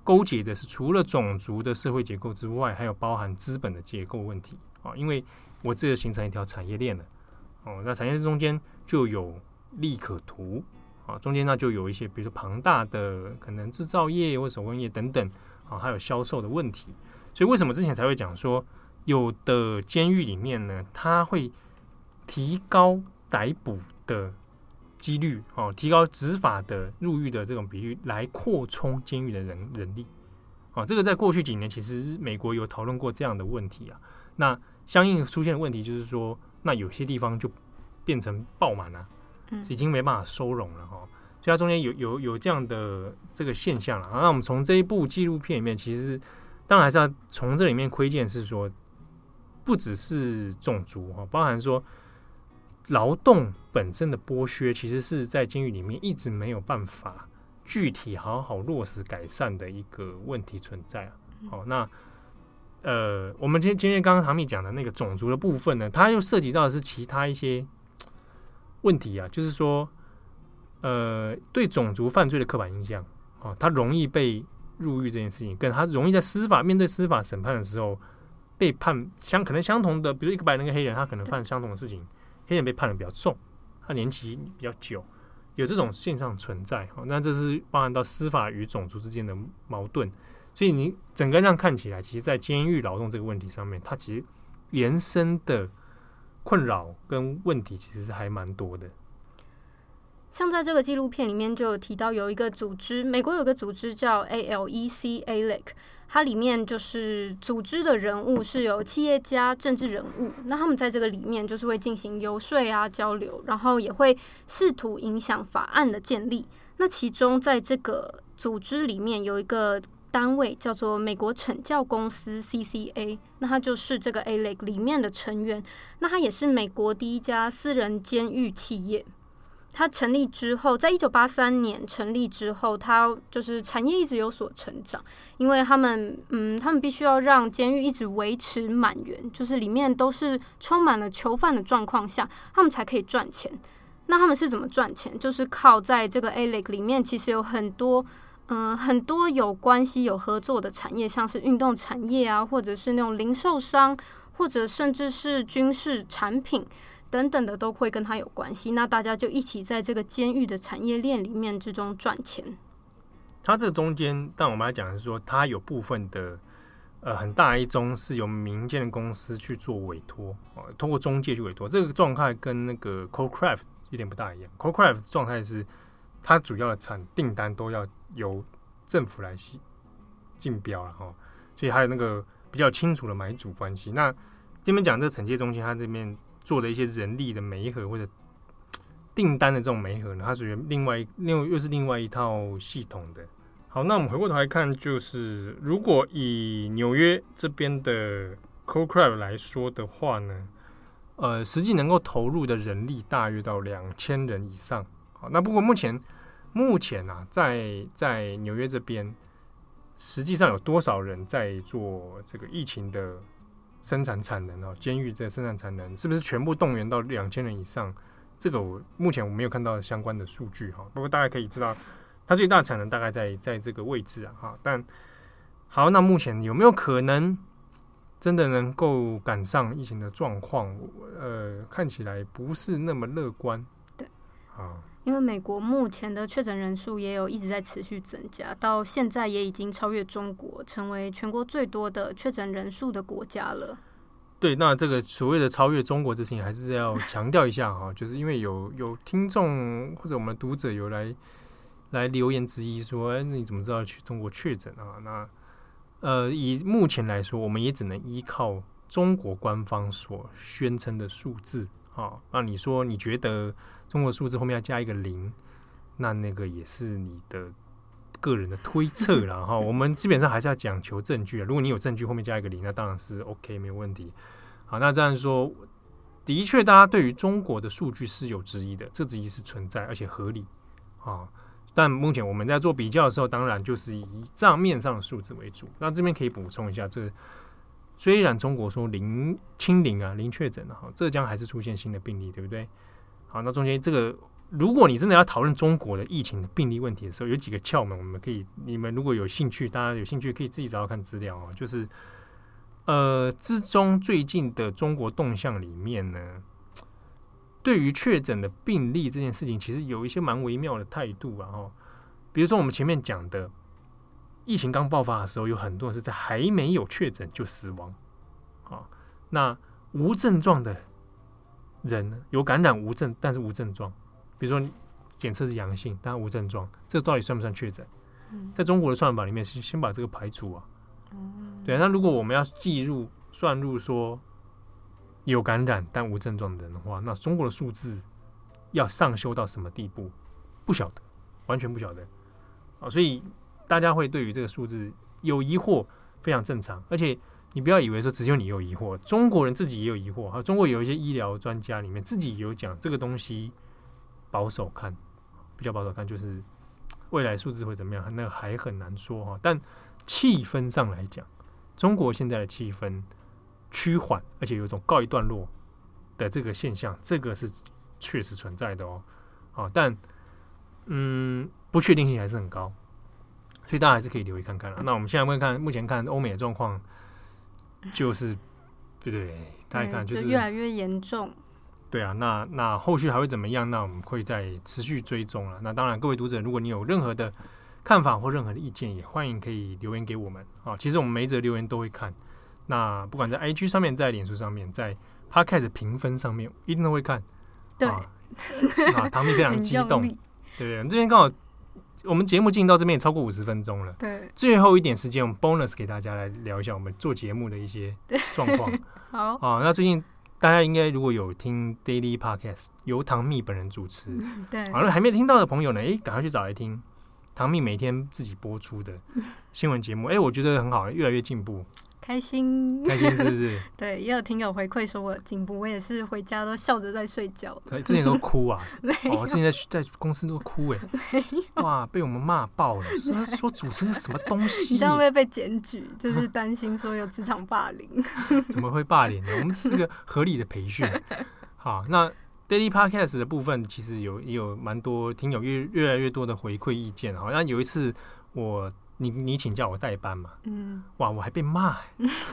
勾结的是除了种族的社会结构之外，还有包含资本的结构问题啊。因为我这个形成一条产业链了哦，那产业链中间就有利可图啊，中间那就有一些，比如说庞大的可能制造业或手工业等等啊，还有销售的问题。所以为什么之前才会讲说，有的监狱里面呢，它会提高逮捕的。几率哦，提高执法的入狱的这种比率，来扩充监狱的人人力啊。这个在过去几年，其实美国有讨论过这样的问题啊。那相应出现的问题就是说，那有些地方就变成爆满了，已经没办法收容了哈。所以它中间有有有这样的这个现象了。那我们从这一部纪录片里面，其实当然还是要从这里面窥见，是说不只是种族哈，包含说。劳动本身的剥削，其实是在监狱里面一直没有办法具体好好落实改善的一个问题存在啊。好，那呃，我们今今天刚刚唐蜜讲的那个种族的部分呢，它又涉及到的是其他一些问题啊，就是说，呃，对种族犯罪的刻板印象啊，他容易被入狱这件事情，跟他容易在司法面对司法审判的时候被判相可能相同的，比如一个白人跟黑人，他可能犯相同的事情。黑人被判的比较重，他年期比较久，有这种现象存在。那这是包含到司法与种族之间的矛盾。所以你整个这样看起来，其实，在监狱劳动这个问题上面，它其实延伸的困扰跟问题其实是还蛮多的。像在这个纪录片里面就有提到，有一个组织，美国有个组织叫 ALEC，ALEC。它里面就是组织的人物是有企业家、政治人物，那他们在这个里面就是会进行游说啊、交流，然后也会试图影响法案的建立。那其中在这个组织里面有一个单位叫做美国惩教公司 （CCA），那它就是这个 A l e 里面的成员，那它也是美国第一家私人监狱企业。它成立之后，在一九八三年成立之后，它就是产业一直有所成长，因为他们，嗯，他们必须要让监狱一直维持满员，就是里面都是充满了囚犯的状况下，他们才可以赚钱。那他们是怎么赚钱？就是靠在这个 A l e 里面，其实有很多，嗯、很多有关系、有合作的产业，像是运动产业啊，或者是那种零售商，或者甚至是军事产品。等等的都会跟他有关系，那大家就一起在这个监狱的产业链里面之中赚钱。它这中间，但我们来讲是说，它有部分的呃很大一宗是由民间的公司去做委托啊，通过中介去委托。这个状态跟那个 Co-Craft 有点不大一样。Co-Craft 状态是它主要的产订单都要由政府来竞标了哈，所以还有那个比较清楚的买主关系。那这边讲这个惩戒中心，它这边。做的一些人力的媒合或者订单的这种媒合呢，它属于另外另又是另外一套系统的。好，那我们回过头来看，就是如果以纽约这边的 CoCrab 来说的话呢，呃，实际能够投入的人力大约到两千人以上。好，那不过目前目前啊，在在纽约这边实际上有多少人在做这个疫情的生产产能哦？监狱在生产产能是不是全部动员到两千人以上？这个我目前我没有看到相关的数据哈。不过大家可以知道，它最大的产能大概在在这个位置啊哈。但好，那目前有没有可能真的能够赶上疫情的状况？呃，看起来不是那么乐观。对，啊。因为美国目前的确诊人数也有一直在持续增加，到现在也已经超越中国，成为全国最多的确诊人数的国家了。对，那这个所谓的超越中国这事情，还是要强调一下哈，就是因为有有听众或者我们读者有来来留言质疑说，哎，你怎么知道去中国确诊啊？那呃，以目前来说，我们也只能依靠中国官方所宣称的数字啊。那你说你觉得？中国数字后面要加一个零，那那个也是你的个人的推测了 哈。我们基本上还是要讲求证据啊。如果你有证据后面加一个零，那当然是 OK 没有问题。好，那这样说，的确大家对于中国的数据是有质疑的，这质疑是存在而且合理啊。但目前我们在做比较的时候，当然就是以账面上的数字为主。那这边可以补充一下，这虽然中国说零清零啊，零确诊了哈，浙江还是出现新的病例，对不对？好，那中间这个，如果你真的要讨论中国的疫情的病例问题的时候，有几个窍门，我们可以，你们如果有兴趣，大家有兴趣可以自己找找看资料啊。就是，呃，之中最近的中国动向里面呢，对于确诊的病例这件事情，其实有一些蛮微妙的态度啊。哦，比如说我们前面讲的，疫情刚爆发的时候，有很多人是在还没有确诊就死亡。好，那无症状的。人有感染无症，但是无症状，比如说检测是阳性，但无症状，这个到底算不算确诊？在中国的算法里面先先把这个排除啊。对，那如果我们要计入算入说有感染但无症状的人的话，那中国的数字要上修到什么地步？不晓得，完全不晓得啊。所以大家会对于这个数字有疑惑，非常正常，而且。你不要以为说只有你有疑惑，中国人自己也有疑惑。哈，中国有一些医疗专家里面自己有讲这个东西，保守看，比较保守看，就是未来数字会怎么样，那还很难说哈。但气氛上来讲，中国现在的气氛趋缓，而且有种告一段落的这个现象，这个是确实存在的哦。啊，但嗯，不确定性还是很高，所以大家还是可以留意看看了。那我们现在会看，目前看欧美的状况。就是，对对，大家看就是越来越严重。对啊，那那后续还会怎么样？那我们会再持续追踪了。那当然，各位读者，如果你有任何的看法或任何的意见，也欢迎可以留言给我们啊。其实我们每一则留言都会看。那不管在 IG 上面，在脸书上面，在 Podcast 评分上面，一定都会看。对啊，啊，唐蜜非常 激动。对对，我们这边刚好。我们节目进行到这边也超过五十分钟了。对，最后一点时间，我们 bonus 给大家来聊一下我们做节目的一些状况。好啊，那最近大家应该如果有听 Daily Podcast，由唐蜜本人主持。对，好了，还没听到的朋友呢，哎，赶快去找来听唐蜜每天自己播出的新闻节目。哎，我觉得很好，越来越进步。开心，开心是不是？对，也有听友回馈说我有进步，我也是回家都笑着在睡觉。对，之前都哭啊，哦，之前在在公司都哭哎，哇，被我们骂爆了，说说主持人什么东西？你这样会被检举，就是担心说有职场霸凌。怎么会霸凌呢？我们是个合理的培训。好，那 Daily Podcast 的部分其实有也有蛮多听友越越来越多的回馈意见。好像有一次我。你你请叫我代班嘛？嗯，哇，我还被骂，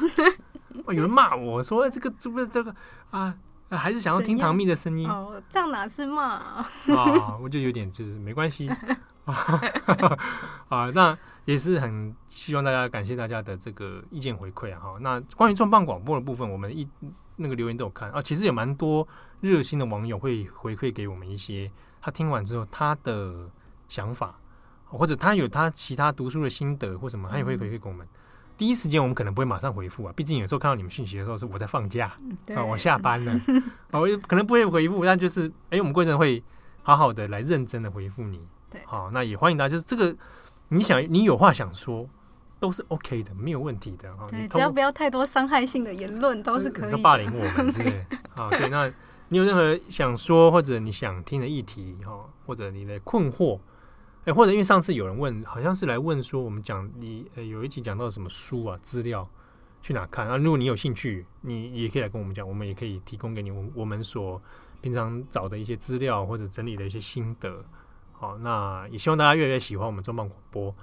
哇，有人骂我说这个这不是这个啊，还是想要听唐蜜的声音哦，这样哪是骂啊？啊，我就有点就是没关系 啊，那也是很希望大家感谢大家的这个意见回馈啊。哈，那关于重磅广播的部分，我们一那个留言都有看啊，其实有蛮多热心的网友会回馈给我们一些他听完之后他的想法。或者他有他其他读书的心得或什么，他也会回馈给我们。第一时间我们可能不会马上回复啊，毕竟有时候看到你们讯息的时候是我在放假啊，我下班了 啊，我可能不会回复，但就是哎、欸，我们过阵会好好的来认真的回复你。对，好，那也欢迎大家，就是这个你想你有话想说都是 OK 的，没有问题的啊。对，只要不要太多伤害性的言论都是可以的。说霸凌我们是不是？啊，对，那你有任何想说或者你想听的议题哈，或者你的困惑。哎，或者因为上次有人问，好像是来问说，我们讲你呃有一集讲到什么书啊资料去哪看啊？如果你有兴趣，你也可以来跟我们讲，我们也可以提供给你我我们所平常找的一些资料或者整理的一些心得。好，那也希望大家越来越喜欢我们重磅广播。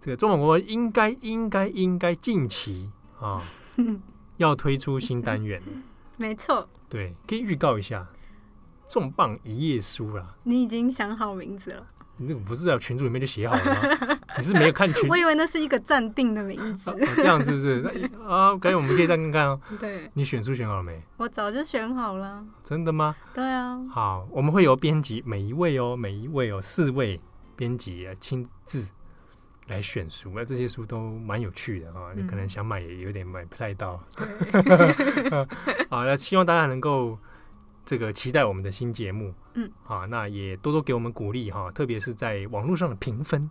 这个重磅广播应该应该应该近期啊 要推出新单元。没错，对，可以预告一下重磅一页书啦。你已经想好名字了？你那个不是在群组里面就写好了吗？你是没有看群？我以为那是一个暂定的名字。啊、这样是不是？啊，可以，我们可以再看看哦。对，你选书选好了没？我早就选好了。真的吗？对啊。好，我们会由编辑每一位哦，每一位哦，四位编辑亲自来选书，那这些书都蛮有趣的啊、哦，你可能想买也有点买不太到。好，那希望大家能够。这个期待我们的新节目，嗯，啊，那也多多给我们鼓励哈，特别是在网络上的评分。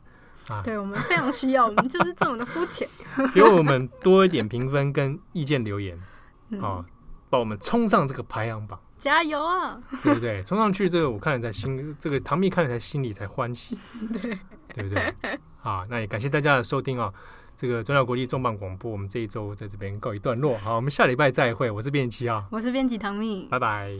啊，对我们非常需要，我们就是这么的肤浅，给我们多一点评分跟意见留言，啊，帮我们冲上这个排行榜，加油啊，对不对？冲上去，这个我看了在心，这个唐蜜看了在心里才欢喜，对，对不对？啊，那也感谢大家的收听啊，这个中小国际重磅广播，我们这一周在这边告一段落，好，我们下礼拜再会，我是编辑七号，我是编辑唐蜜，拜拜。